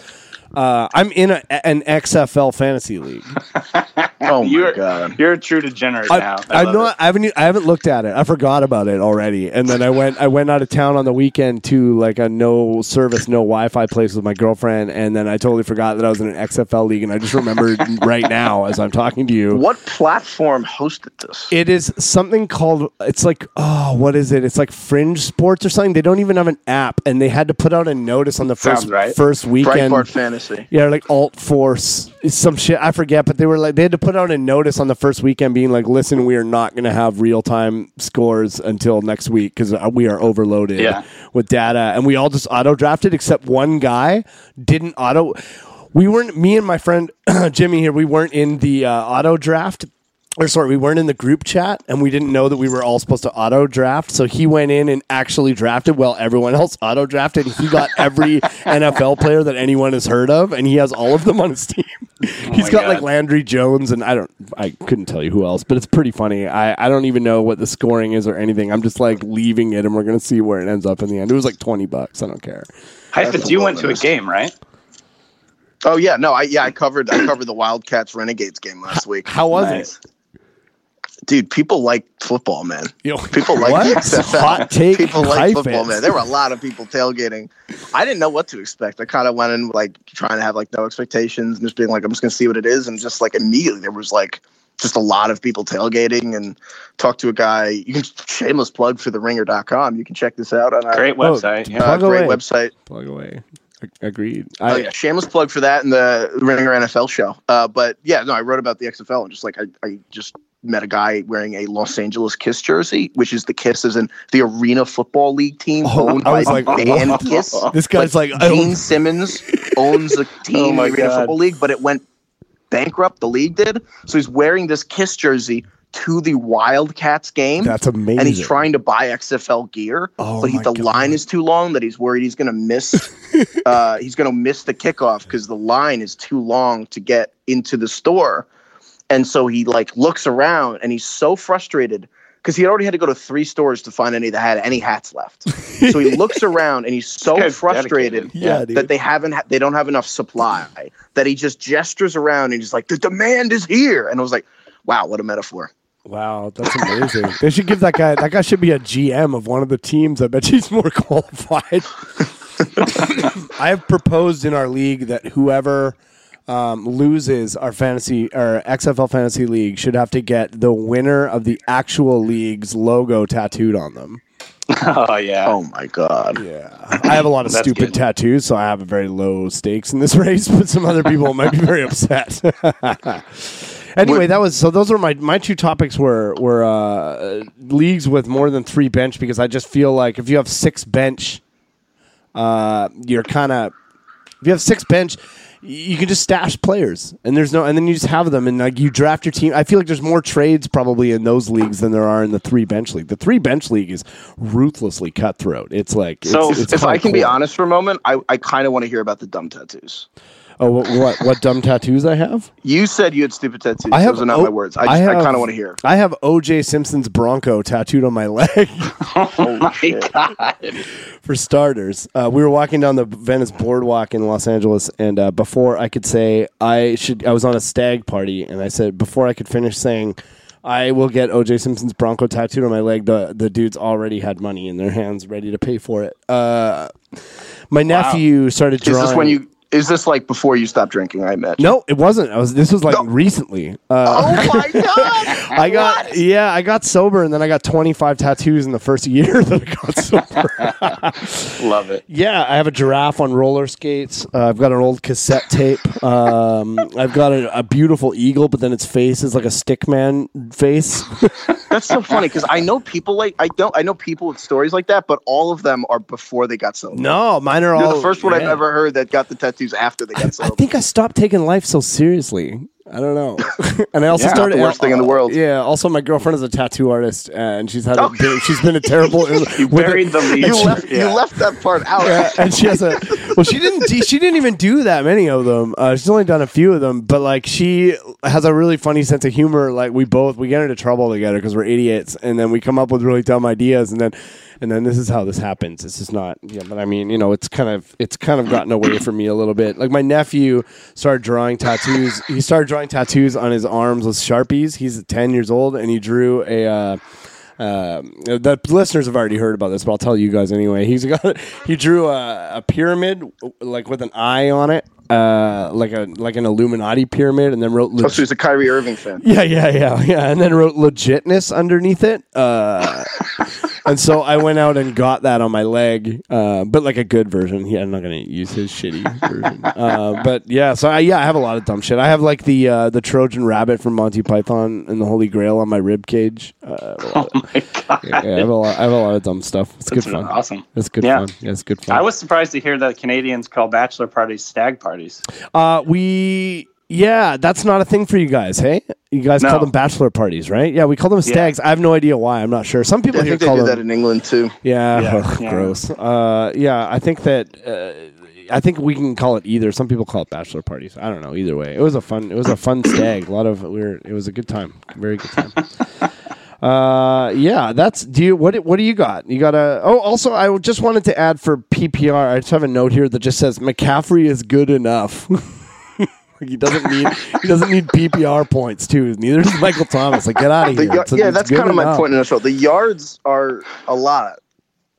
Uh, I'm in a, an XFL fantasy league. Oh my You're god. you're a true degenerate I, now. I, love know. I haven't I haven't looked at it. I forgot about it already. And then I went I went out of town on the weekend to like a no service, no Wi-Fi place with my girlfriend, and then I totally forgot that I was in an XFL league, and I just remembered right now as I'm talking to you. What platform hosted this? It is something called it's like oh what is it? It's like Fringe Sports or something. They don't even have an app, and they had to put out a notice on the first right. first weekend. Breitbart Fantasy. Yeah, like Alt Force, some shit. I forget, but they were like they had to put out a notice on the first weekend, being like, "Listen, we are not going to have real time scores until next week because we are overloaded Yeah. with data." And we all just auto drafted, except one guy didn't auto. We weren't. Me and my friend Jimmy here. We weren't in the uh, auto draft. Or sorry, we weren't in the group chat, and we didn't know that we were all supposed to auto draft. So he went in and actually drafted while everyone else auto drafted. He got every NFL player that anyone has heard of, and he has all of them on his team. He's my got like Landry Jones, and I don't, I couldn't tell you who else, but it's pretty funny. I, I don't even know what the scoring is or anything. I'm just like leaving it, and we're gonna see where it ends up in the end. It was like twenty bucks. I don't care. Heifetz, you went to a game, right? Oh yeah, no, I yeah, I covered I covered the Wildcats Renegades game last week. How was Nice. it? Dude, people like football, man. Yo, People like what? Hot take. People like hype football, man. There were a lot of people tailgating. I didn't know what to expect. I kind of went in like trying to have like no expectations and just being like, I'm just gonna see what it is, and just like immediately there was like just a lot of people tailgating and talk to a guy. You can shameless plug for the ringer.com. You can check this out on our Great Oh, website. uh, Yeah. uh, Plug great away. website. Plug away. Agreed. Oh I, yeah, shameless plug for that in the Ringer NFL show. Uh, but yeah, no, I wrote about the XFL and just like I, I just met a guy wearing a Los Angeles Kiss jersey, which is the Kiss is in the Arena Football League team Oh, owned by like, band? Kiss. This guy's like, I Gene Simmons owns a team Oh in the Arena God. Football League, but it went bankrupt. The league did, so he's wearing this Kiss jersey to the Wildcats game. That's amazing. and he's trying to buy XFL gear, Oh but he, the God. line is too long that he's worried he's going to miss. uh, he's going to miss the kickoff because the line is too long to get into the store, and so he like looks around and he's so frustrated because he already had to go to three stores to find any that had any hats left. so he looks around and he's so guy's frustrated. Yeah, that they haven't ha- they don't have enough supply that he just gestures around and he's like the demand is here and I was like wow what a metaphor Wow, that's amazing. they should give that guy. That guy should be a GM of one of the teams. I bet he's more qualified. I have proposed in our league that whoever um, loses our fantasy or XFL fantasy league should have to get the winner of the actual league's logo tattooed on them. Oh yeah. oh my god Yeah, I have a lot of stupid good. tattoos, so I have a very low stakes in this race. But some other people might be very upset. anyway, that was so. Those are my my two topics were were uh, leagues with more than three bench because I just feel like if you have six bench, uh, you're kind of if you have six bench. You can just stash players, and there's no, and then you just have them, and like you draft your team. I feel like there's more trades probably in those leagues than there are in the three bench league. The three bench league is ruthlessly cutthroat. It's like So, it's, it's if I can be honest for a moment, I, I kind of want to hear about the dumb tattoos. Oh, what, what what dumb tattoos I have? You said you had stupid tattoos. I have Those are not O- my words. I, just, I, kind of want to hear. I have OJ Simpson's Bronco tattooed on my leg. oh my god. For starters, uh, we were walking down the Venice Boardwalk in Los Angeles, and uh, before I could say I should, I was on a stag party, and I said before I could finish saying. I will get OJ Simpson's Bronco tattooed on my leg. The the dudes already had money in their hands, ready to pay for it. Uh, my nephew started Is drawing. this when you? Is this like before you stopped drinking? I imagine. No, it wasn't. I was. This was like No. recently. Uh, Oh my god! I got yeah, I got sober, and then I got 25 tattoos in the first year that I got sober. Love it. yeah, I have a giraffe on roller skates. Uh, I've got an old cassette tape. Um, I've got a, a beautiful eagle, but then its face is like a stickman face. That's so funny because I know people like I don't I know people with stories like that, but all of them are before they got sober. no, mine are You're all. the first one I've ever heard that got the tattoos after they got I sober. think I stopped taking life so seriously. I don't know. and I also Yeah, started the worst thing in the world. Yeah. Also, my girlfriend is a tattoo artist, and she's had. Oh. A, she's been a terrible. You buried the lead. you left Yeah. you left that part out. Yeah, and she has a well. She didn't. She didn't even do that many of them. Uh, she's only done a few of them, but like she has a really funny sense of humor. Like we both we get into trouble together because we're idiots, and then we come up with really dumb ideas, and then and then this is how this happens. This is not. Yeah, but I mean, you know, it's kind of it's kind of gotten away from me a little bit. Like my nephew started drawing tattoos. He started drawing tattoos on his arms with sharpies. He's ten years old, and he drew a. Uh, um, the listeners have already heard about this, but I'll tell you guys anyway. He's got he drew a, a pyramid like with an eye on it, uh, like a like an Illuminati pyramid, and then wrote. Oh, so he's a Kyrie Irving fan. Yeah, yeah, yeah, yeah, and then wrote legitness underneath it. Uh, and so I went out and got that on my leg, uh, but like a good version. Yeah, I'm not gonna use his shitty version. Uh, but yeah, so I, yeah, I have a lot of dumb shit. I have like the uh, the Trojan rabbit from Monty Python and the Holy Grail on my rib cage. Uh, I have a lot- Oh my god. yeah, I have a lot. I have a lot of dumb stuff. It's That's good fun. awesome. It's good Yeah. fun. Yeah, it's good fun. I was surprised to hear that Canadians call bachelor parties stag parties. Uh, we yeah, that's not a thing for you guys. Hey, you guys No. call them bachelor parties, right? Yeah, we call them stags. I have no idea why. I'm not sure. Some people I here think they call do them. that in England too. yeah, Yeah, ugh, yeah. gross. Uh, yeah, I think that. Uh, I think we can call it either. Some people call it bachelor parties. I don't know. Either way, it was a fun. It was a fun stag. A lot of we were. It was a good time. Very good time. Uh, yeah, that's. Do you what? What do you got? You got a. Oh, also, I just wanted to add for PPR. I just have a note here that just says McCaffrey is good enough. he doesn't need. He doesn't need PPR points too. Neither does Michael Thomas. Like, get out of here. yeah, that's kind of my enough. point in the show. The yards are a lot.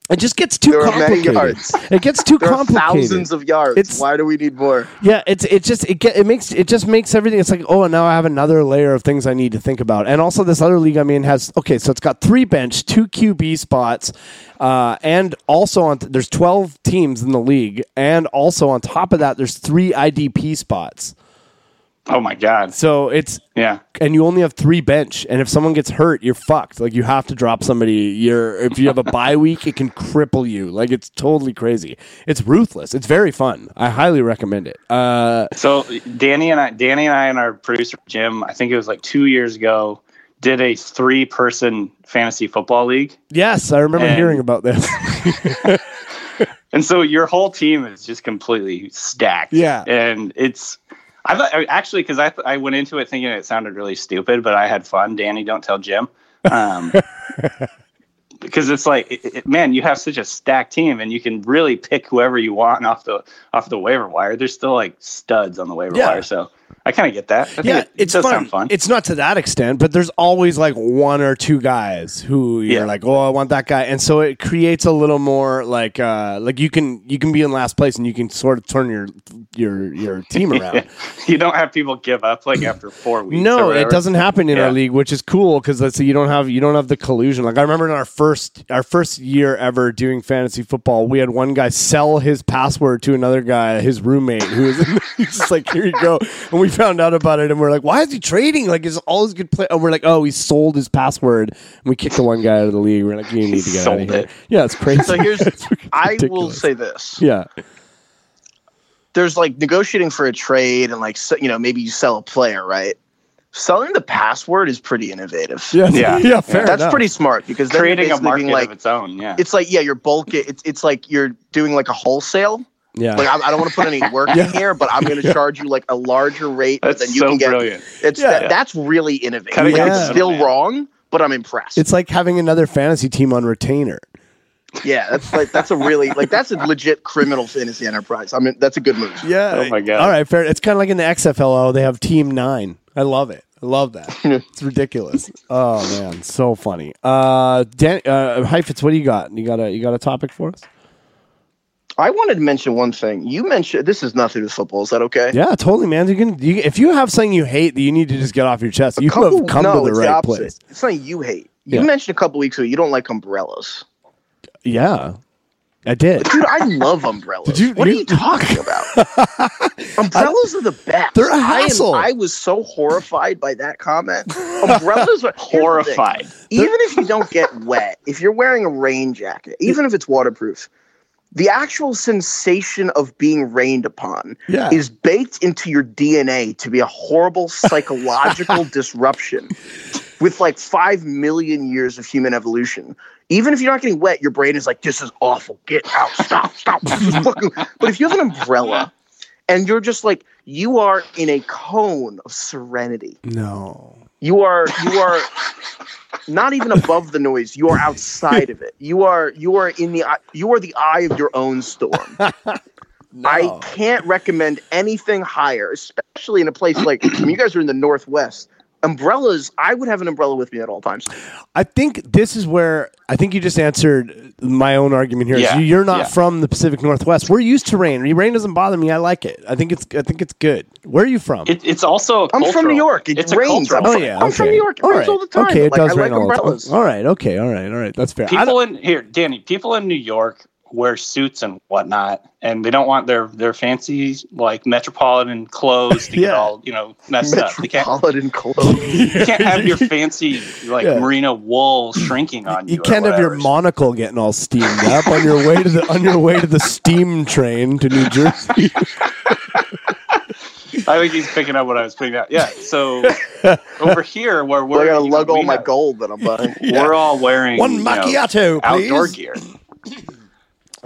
It just gets too There complicated. It gets too complicated. thousands of yards. It's- Why do we need more? Yeah, it's it just it get, it makes it just makes everything. It's like oh now I have another layer of things I need to think about. And also this other league I mean has okay, so it's got three bench, two QB spots, uh, and also on there's twelve teams in the league, and also on top of that there's three IDP spots. Oh my god. So it's Yeah. and you only have three bench, and if someone gets hurt, you're fucked. Like you have to drop somebody. You're if you have a bye week, it can cripple you. Like it's totally crazy. It's ruthless. It's very fun. I highly recommend it. Uh, So Danny and I, Danny and I, and our producer Jim, I think it was like two years ago, did a three-person fantasy football league, yes, I remember And- hearing about this. and so your whole team is just completely stacked. Yeah. and it's. I thought actually because I I went into it thinking it sounded really stupid, but I had fun. Danny, don't tell Jim. Um, because it's like, it, it- man, you have such a stacked team, and you can really pick whoever you want off the off the waiver wire. There's still like studs on the waiver Yeah. wire, so I kind of get that. I yeah, it, it it's does fun. sound fun. It's not to that extent, but there's always like one or two guys who you're Yeah. like, oh, I want that guy, and so it creates a little more like, uh, like you can you can be in last place and you can sort of turn your your your team around. you don't have people give up like after four weeks. No, it doesn't happen in Yeah. our league, which is cool because let's say you don't have you don't have the collusion. Like I remember in our first our first year ever doing fantasy football, we had one guy sell his password to another guy, his roommate, who was he's just like, here you go. And we found out about it, and we're like, why is he trading? Like, is all his good play? And we're like, oh, he sold his password, and we kicked the one guy out of the league. We're like, you need to get out of here. it. Yeah, it's crazy. So here's, I will say this: yeah, there's like negotiating for a trade, and like you know maybe you sell a player, right? Selling the password is pretty innovative. yeah, Yeah. yeah. Fair That's enough. pretty smart because then creating a market like, of its own. Yeah, it's like yeah, you're bulk. It, It's it's like you're doing like a wholesale. Yeah, Like I, I don't want to put any work Yeah. in here, but I'm going to charge you like a larger rate that's than you so can get. brilliant. It's Yeah. that, that's really innovative. Cutting Like, It's still middleman. wrong, but I'm impressed. it's like having another fantasy team on retainer. yeah, that's like that's a really like that's a legit criminal fantasy enterprise. I mean, that's a good move. Yeah. Oh my God. All right, fair. It's kind of like in the XFLO, they have Team Nine. I love it. I love that. it's ridiculous. Oh man, so funny. Uh, Dan, uh, Heifetz, what do you got? You got a you got a topic for us? I wanted to mention one thing. You mentioned this is nothing with football. Is that okay? Yeah, totally, man. You can you, if you have something you hate that you need to just get off your chest. You Couple- have come no, to the right opposite. place. It's something you hate. You Yeah. mentioned a couple weeks ago you don't like umbrellas. Yeah, I did. Dude, I love umbrellas. Did you- what you- are you talking about? umbrellas are the best. They're a am- hassle. I, was so horrified by that comment. Umbrellas are the. Horrified. Even if you don't get wet, if you're wearing a rain jacket, even if it's waterproof, the actual sensation of being rained upon Yeah. is baked into your DNA to be a horrible psychological disruption with like 5 million years of human evolution. Even if you're not getting wet, your brain is like, this is awful. Get out. Stop. Stop. But if you have an umbrella and you're just like, you are in a cone of serenity. No. You are you are not even above the noise. You are outside of it. You are you are in the eye- you are the eye of your own storm. I can't recommend anything higher, especially in a place like I mean, you guys are in the northwest. Umbrellas, I would have an umbrella with me at all times. I think this is where I think you just answered my own argument here Yeah, you- You're not yeah. from the Pacific Northwest. We're used to rain. Rain doesn't bother me. I like it. I think it's I think it's good. Where are you from? It, it's also. I'm from. New York. It it's a rains. cultural I'm oh from- thing. yeah, I'm from New York. it all rains right. all the time okay it like, does I rain like all, umbrellas. all right okay all right all right That's fair. I People don't- in here, Danny. People in New York wear suits and whatnot, and they don't want their their fancy like metropolitan clothes to Yeah. get all you know messed up. They can't. Metropolitan clothes. You can't have your fancy like Yeah. merino wool shrinking on you. you can't have your monocle getting all steamed up on your way to the on your way to the steam train to New Jersey. I think he's picking up what I was putting out. Yeah. So over here, where we're gonna lug all my have- gold that I'm buying. We're all wearing One you know, macchiato, outdoor gear.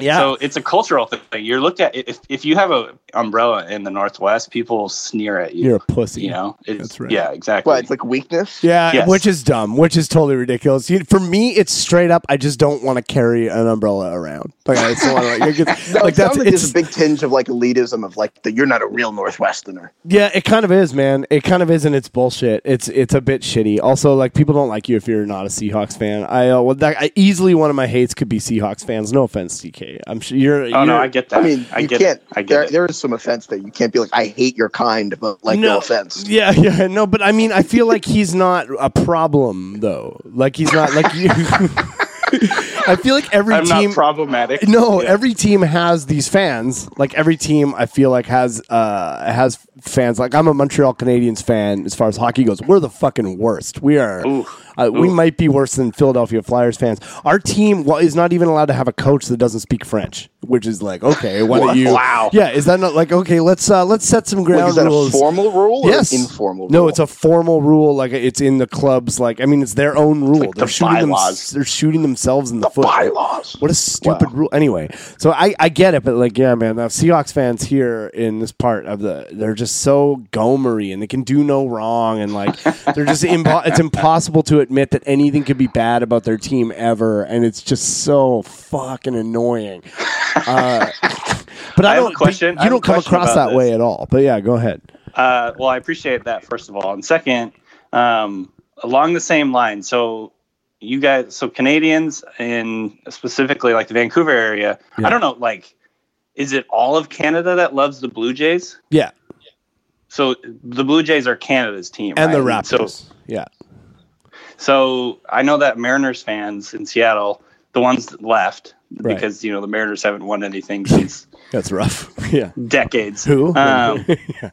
Yeah. So it's a cultural thing. You're looked at if if you have a umbrella in the Northwest, people sneer at you. You're a pussy. you know, it's, That's right. Yeah, exactly. What? It's like weakness. Yeah, Yes. which is dumb, which is totally ridiculous. You, for me, it's straight up. I just don't want to carry an umbrella around. Like, I just don't want to. Like, it's- No, like it that's sounds like it's there's a big tinge of like elitism of like that you're not a real Northwesterner. yeah, it kind of is, man. It kind of is, and it's bullshit. It's it's a bit shitty. Also, like people don't like you if you're not a Seahawks fan. I uh, well, that, I, easily one of my hates could be Seahawks fans. No offense, DK. I'm sure you're. oh no, you're- I get that. I mean, I you get can't. It. I get there, it. there is some offense that You can't be like, I hate your kind, but like no, offense. Yeah, yeah, no, but I mean, I feel like he's not a problem though. Like he's not like you. I feel like every I'm team. not problematic. no, Yeah. every team has these fans. Like every team, I feel like has uh has fans. Like I'm a Montreal Canadiens fan as far as hockey goes. We're the fucking worst. We are. Oof. Uh, we might be worse than Philadelphia Flyers fans. Our team well, is not even allowed to have a coach that doesn't speak French, which is like okay, why don't you? Wow. Yeah, is that not like okay? Let's uh let's set some ground Like, is that rules. a formal rule or Yes. informal No, it's a formal rule. Like it's in the clubs. Like I mean, it's their own rule. like they're the shooting them. bylaws. They're shooting themselves in the, foot. bylaws. What a stupid Wow. rule. Anyway, so I, I get it, but like yeah, man, the Seahawks fans here in this part of the they're just so gomery and they can do no wrong and like they're just impo- it's impossible to admit that anything could be bad about their team ever, and it's just so fucking annoying. Uh, but I, I have a don't. question. You don't come across that way at all. But yeah, go ahead. Uh, well, I appreciate that first of all, and second, um, along the same line. So you guys, so Canadians in specifically like the Vancouver area. Yeah. I don't know, like, is it all of Canada that loves the Blue Jays? Yeah, So the Blue Jays are Canada's team, and the? Raptors. So, yeah. So I know that Mariners fans in Seattle, the ones that left, Right. because you know the Mariners haven't won anything since That's rough. yeah. decades. Who? Um, yeah.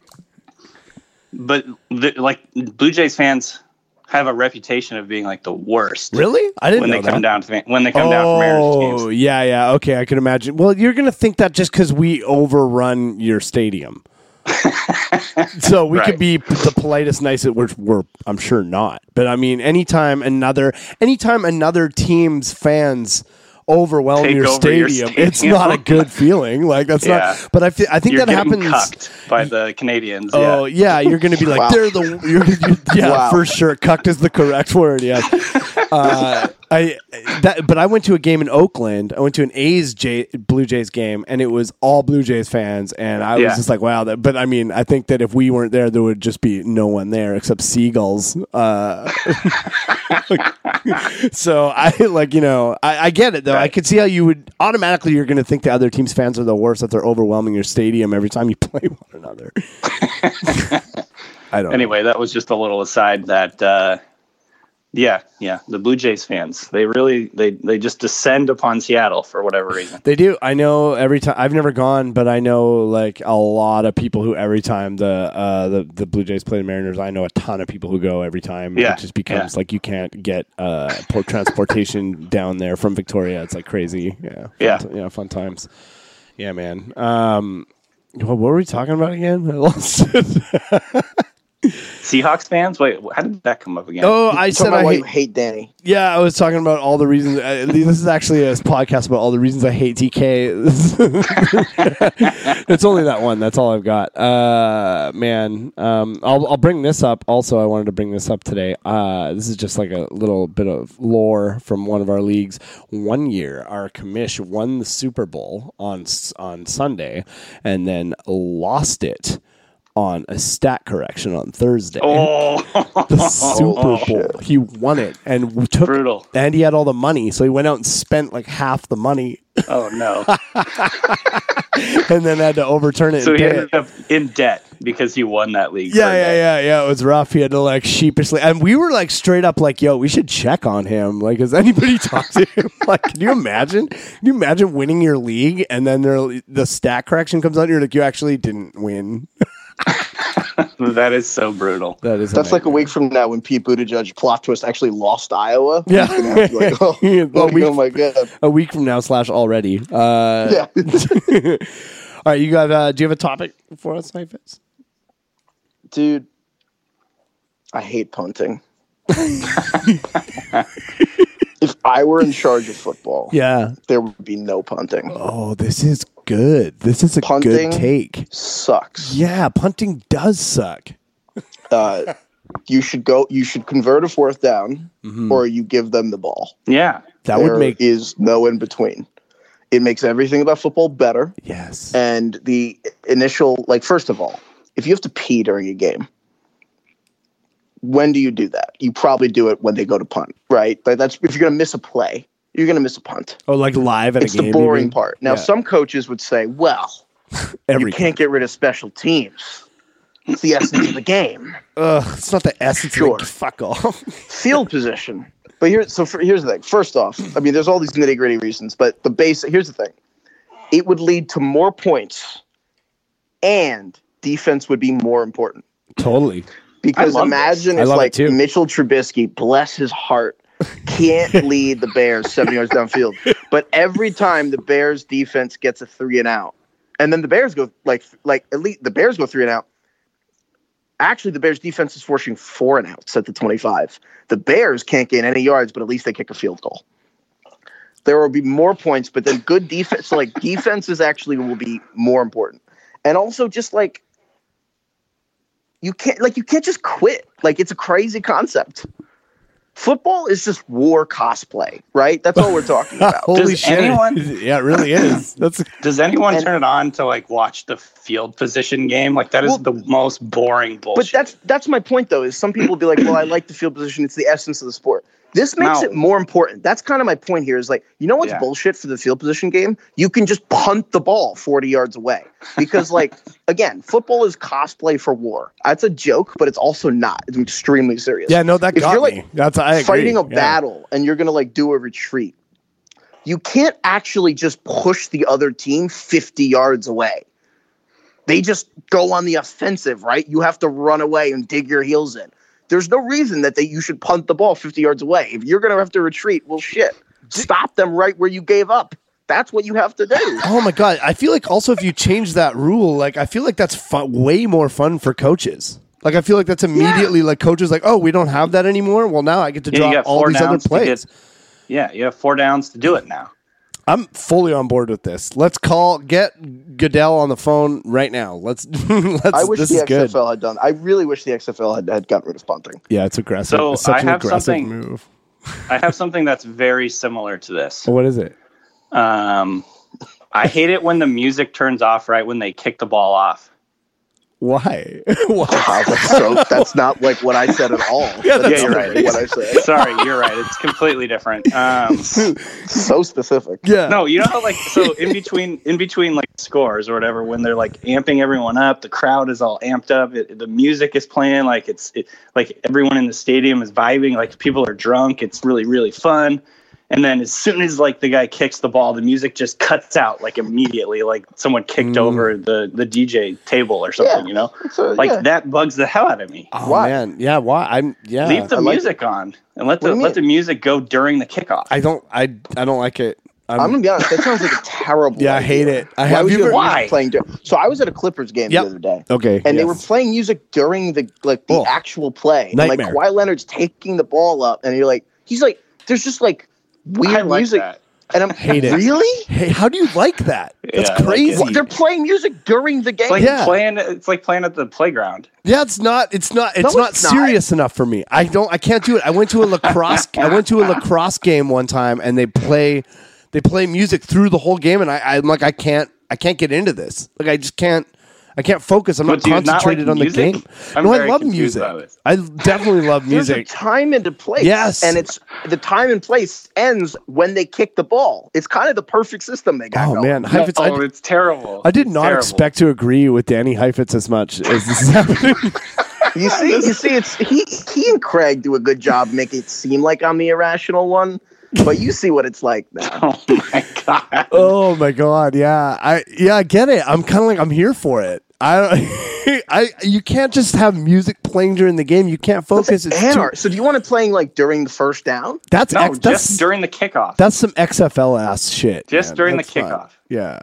but the, like Blue Jays fans have a reputation of being like the worst Really? I didn't when know they come down to the, when they come down for Mariners Oh, games. Oh, yeah, yeah. Okay, I can imagine. Well, you're going to think that just because we overrun your stadium. so we could be the politest, nicest, which we're, I'm sure not. But I mean, anytime another, anytime another team's fans overwhelm your over your stadium, it's not a good feeling. Like that's Yeah. not. But I feel, I think You're that happens. by the Canadians. Oh yeah. yeah, you're going to be like Wow. they're the you're, you're- yeah Wow. for sure. Cucked is the correct word. Yeah. Uh, I that but I went to a game in Oakland. I went to an A's J, Blue Jays game, and it was all Blue Jays fans, and I was Yeah. just like, wow. That, but I mean, I think that if we weren't there, there would just be no one there except seagulls. Uh, so I like you know I, I get it though. I Right. could see how you would automatically you're going to think the other team's fans are the worst that they're overwhelming your stadium every time you play one another. I don't. know. Anyway, that was just a little aside that uh, yeah, yeah, the Blue Jays fans, they really they they just descend upon Seattle for whatever reason. They do. I know every time. I've never gone, but I know like a lot of people who every time the uh, the the Blue Jays play the Mariners, I know a ton of people who go every time. Yeah, it just becomes yeah. like you can't get uh, port transportation down there from Victoria. It's like crazy. Yeah, fun Yeah. t- yeah, fun times. Yeah, man. Um, what, what were we talking about again? I lost it. Seahawks fans, wait, how did that come up again? oh, I Talking said I hate. hate Danny. Yeah, I was talking about all the reasons. Uh, this is actually a podcast about all the reasons I hate DK. it's only that one. That's all I've got. Uh, man, um, I'll I'll bring this up. Also, I wanted to bring this up today. Uh, this is just like a little bit of lore from one of our leagues. One year, our commish won the Super Bowl on on Sunday, and then lost it on a stat correction on Thursday Oh, the Super oh, Bowl. shit. He won it and took Brutal. and he had all the money, so he went out and spent like half the money, oh no! and then had to overturn it. so he ended it. up in debt because he won that league. Yeah, yeah, yeah, yeah. It was rough. He had to like sheepishly, and we were like straight up like, "Yo, we should check on him." Like, has anybody talked to him? Like, can you imagine? Can you imagine winning your league and then there the stat correction comes out, and you're like, "You actually didn't win." that is so brutal. That is That's like a week from now when Pete Buttigieg plot twist actually lost Iowa. Yeah. He's gonna have to be like, oh, a like, week- oh my god. a week from now slash already. Uh, Yeah. All right, you got? Uh, do you have a topic for us, Heifetz? Dude, I hate punting. If I were in charge of football, Yeah. there would be no punting. Oh, this is good. This is a Punting. good take. Sucks. Yeah, punting does suck. Uh, you should go. You should convert a fourth down, Mm-hmm. or you give them the ball. Yeah. That There would make is no in between. It makes everything about football better. yes. And the initial, like, first of all, if you have to pee during a game, when do you do that? You probably do it when they go to punt, right? Like that's if you're going to miss a play, you're going to miss a punt. oh, like live at It's a game. It's the boring mean? part. Now, Yeah. some coaches would say, "Well, Every you can't get rid of special teams. It's the essence of the game. Ugh, it's not the essence. Sure. Of the, fuck off. Field position." But here, so for, here's the thing. First off, I mean, there's all these nitty gritty reasons, but the basic here's the thing: it would lead to more points, and defense would be more important. totally. Because love imagine I if love it like too. Mitchell Trubisky, bless his heart, can't lead the Bears seven yards downfield. But every time the Bears defense gets a three and out, and then the Bears go like like at least the Bears go three and out. Actually, the Bears defense is forcing four and outs at the 25. The Bears can't gain any yards, but at least they kick a field goal. There will be more points, but then good defense, like defenses actually will be more important. And also just like you can't like you can't just quit. Like it's a crazy concept. Football is just war cosplay, right? That's all we're talking about. Holy Does shit! anyone- yeah, it really is. That's Does anyone And- turn it on to like watch the field position game? Like that is Well- the most boring bullshit. But that's that's my point though. Is some people will be like, "Well, I like the field position; it's the essence of the sport." This makes No. it more important. That's kind of my point here. Is like, you know what's Yeah. bullshit for the field position game? You can just punt the ball forty yards away because, like, again, football is cosplay for war. That's a joke, but it's also not. It's extremely serious. yeah. No, that If got you're, like, me. That's I agree. fighting a Yeah. battle and you're going to like do a retreat. You can't actually just push the other team 50 yards away. They just go on the offensive, right? You have to run away and dig your heels in. There's no reason that they, you should punt the ball 50 yards away. If you're going to have to retreat, well, shit. Stop them right where you gave up. That's what you have to do. Oh my god! I feel like also if you change that rule, like I feel like that's fun, way more fun for coaches. Like I feel like that's immediately like coaches like, oh, we don't have that anymore. Well, now I get to Yeah, you drop all these other plays. get- yeah, you have four downs to do it now. I'm fully on board with this. Let's call get Goodell on the phone right now. Let's. let's I wish this the is good. XFL had done. I really wish the XFL had, had gotten rid of punting. Yeah, it's aggressive. So, it's such I an have aggressive something- move. I have something that's very similar to this. What is it? Um, I hate it when the music turns off right when they kick the ball off. Why? Why? Wow, that's, so, that's not like what I said at all. Yeah, That's that's you're right. What I said. Sorry, you're right. It's completely different. Um, So specific. Yeah. no, you know how like so in between in between like scores or whatever when they're like amping everyone up, the crowd is all amped up, it, the music is playing, like it's it, like everyone in the stadium is vibing, like people are drunk. It's really really fun. And then as soon as like the guy kicks the ball, the music just cuts out like immediately, like someone kicked Mm. over the the DJ table or something. Yeah. You know, So, like yeah. that bugs the hell out of me. Oh Why? man, yeah. Why? I'm yeah. Leave the I like music on and let the let the music go during the kickoff. I don't. I I don't like it. I'm, I'm gonna be honest. That sounds like a terrible. Yeah, I hate it. I Why have you you ever- Why? playing? dur- so I was at a Clippers game Yep. the other day, okay. and they were playing music during the like the Oh. actual play. And, Nightmare. like Kawhi Leonard's taking the ball up, and you're like, he's like, there's just like weird I like music, that. and I'm Hate it. Really? Hey, how do you like that? That's Yeah, I like crazy. They're playing music during the game. It's like Yeah. playing. It's like playing at the playground. Yeah, it's not. It's not. It's No, not it's not. serious enough for me. I don't. I can't do it. I went to a lacrosse. I went to a lacrosse game one time, and they play. They play music through the whole game, and I, I'm like, I can't. I can't get into this. Like, I just can't. I can't focus. I'm But not you not like concentrated on the music? game. I'm no, I love music. I definitely love There's music. a time and a place. Yes. and it's the time and place ends when they kick the ball. It's kind of the perfect system they got. Oh going. man, Heifetz, I, oh, it's terrible. I did It's not terrible. expect to agree with Danny Heifetz as much as this is happening. You see, you see, it's he, he and Craig do a good job making it seem like I'm the irrational one, but you see what it's like now. Oh my god. oh my god, yeah, I yeah, I get it. I'm kind of like I'm here for it. I don't, I you can't just have music playing during the game. You can't focus. It's too, so do you want it playing like during the first down? that's No, X, that's just during the kickoff. that's some XFL ass shit. Just man. during the That's fine. kickoff. Yeah,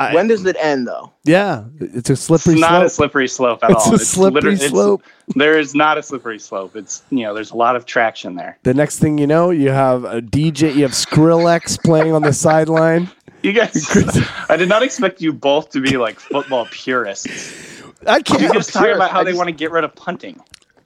I- when does it end though? Yeah, it's a slippery slope. It's not slope. a slippery slope at all. It's all. a slippery liter- slope. There is not a slippery slope. It's you know, there's a lot of traction there. the next thing you know, you have a DJ, you have Skrillex playing on the sideline. You guys, I did not expect you both to be like football purists. I can't. You just talk about how I they just- want to get rid of punting.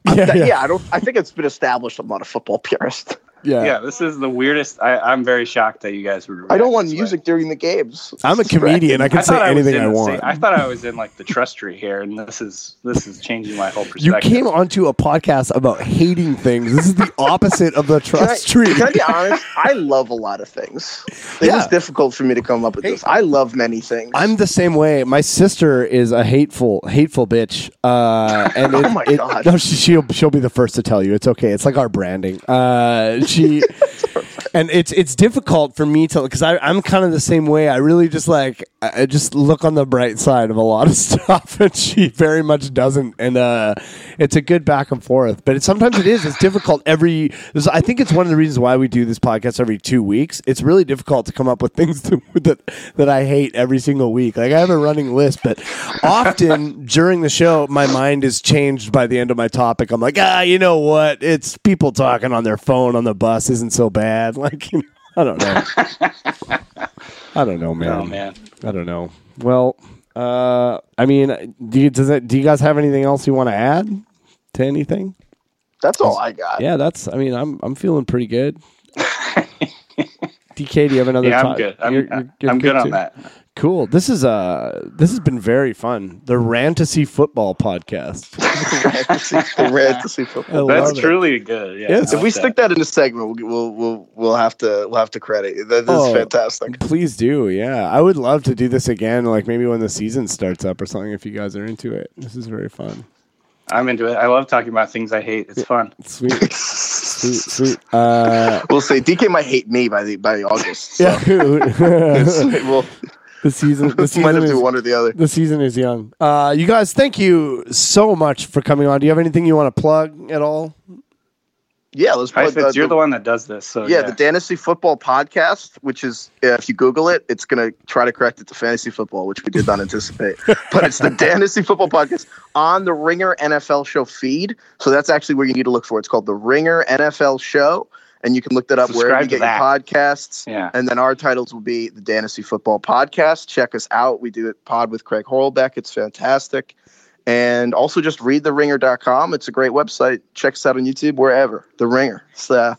yeah, That- yeah, yeah. I don't. I think it's been established. I'm not a football purist. Yeah. Yeah, this is the weirdest. I, I'm very shocked that you guys were. I don't want this way. music during the games. I'm a comedian. I can I say I anything I want. same- I thought I was in like the trust tree here, and this is this is changing my whole perspective. You came onto a podcast about hating things. This is the opposite of the Can I, trust tree. can I be honest? I love a lot of things. It Yeah. was difficult for me to come up with this. I love many things. I'm the same way. My sister is a hateful, hateful bitch. Uh, and it, Oh my it- God. no, she, she'll she'll be the first to tell you. It's okay. It's like our branding. Uh, she, and it's it's difficult for me to because I'm kind of the same way. I really just like I just look on the bright side of a lot of stuff, and she very much doesn't. And uh, it's a good back and forth. But it, sometimes it is. It's difficult. Every I think it's one of the reasons why we do this podcast every two weeks. It's really difficult to come up with things to, that that I hate every single week. Like I have a running list, but often during the show, my mind is changed by the end of my topic. I'm like, ah, you know what? It's people talking on their phone on the bus isn't so bad. Like, you know, I don't know. I don't know, man. Oh man, I don't know. Well, uh, I mean, do you, does it, do you guys have anything else you want to add to anything? That's all I got. Yeah, that's. I mean, I'm I'm feeling pretty good. DK, do you have another? yeah, I'm to- good. I'm, you're- you're- you're I'm good on too? that. Cool. This is uh this has been very fun. The Rantasy Football Podcast. the red to see football. I That's love it. truly good. Yeah, Yeah, I it's- If we like stick that in a segment, we'll we'll we'll, we'll have to we'll have to credit. you. That is Oh. fantastic. Please do. Yeah, I would love to do this again. Like maybe when the season starts up or something. If you guys are into it, this is very fun. I'm into it. I love talking about things I hate. It's fun. Sweet, sweet, sweet. Uh, We'll say DK might hate me by the by August. So. yeah. we'll the season. The might season have to is, do one or the other. The season is young. Uh, you guys, thank you so much for coming on. Do you have anything you want to plug at all? Yeah, let's Hi, put Fitz, the, you're the one that does this. So yeah, yeah, the Fantasy Football Podcast, which is uh, if you Google it, it's gonna try to correct it to fantasy football, which we did not anticipate. but it's the Fantasy Football Podcast on the Ringer NFL Show feed. So that's actually where you need to look for. It's called the Ringer NFL Show, and you can look that up wherever Subscribe you to get your podcasts. Yeah. And then our titles will be the Fantasy Football Podcast. Check us out. We do it pod with Craig Horlbeck. It's fantastic. And also just read theringer.com. It's a great website. Check us out on YouTube, wherever. The Ringer. It's a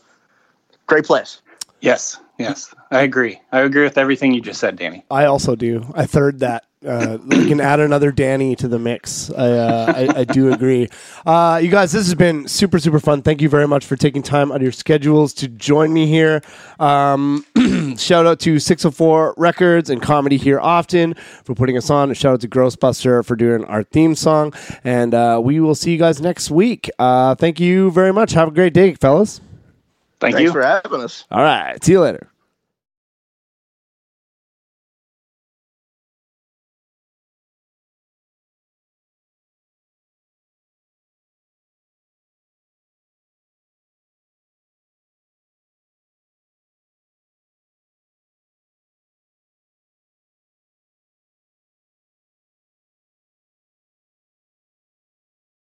great place. Yes, yes, I agree. I agree with everything you just said, Danny. I also do. I third that. Uh, we can add another Danny to the mix. I, uh, I, I do agree. Uh, you guys, this has been super, super fun. Thank you very much for taking time out of your schedules to join me here. Um, shout out to 604 Records and Comedy Here Often for putting us on. Shout out to Grossbuster for doing our theme song. And uh, we will see you guys next week. Uh, thank you very much. Have a great day, fellas. Thank Thanks you. for having us. All right. See you later.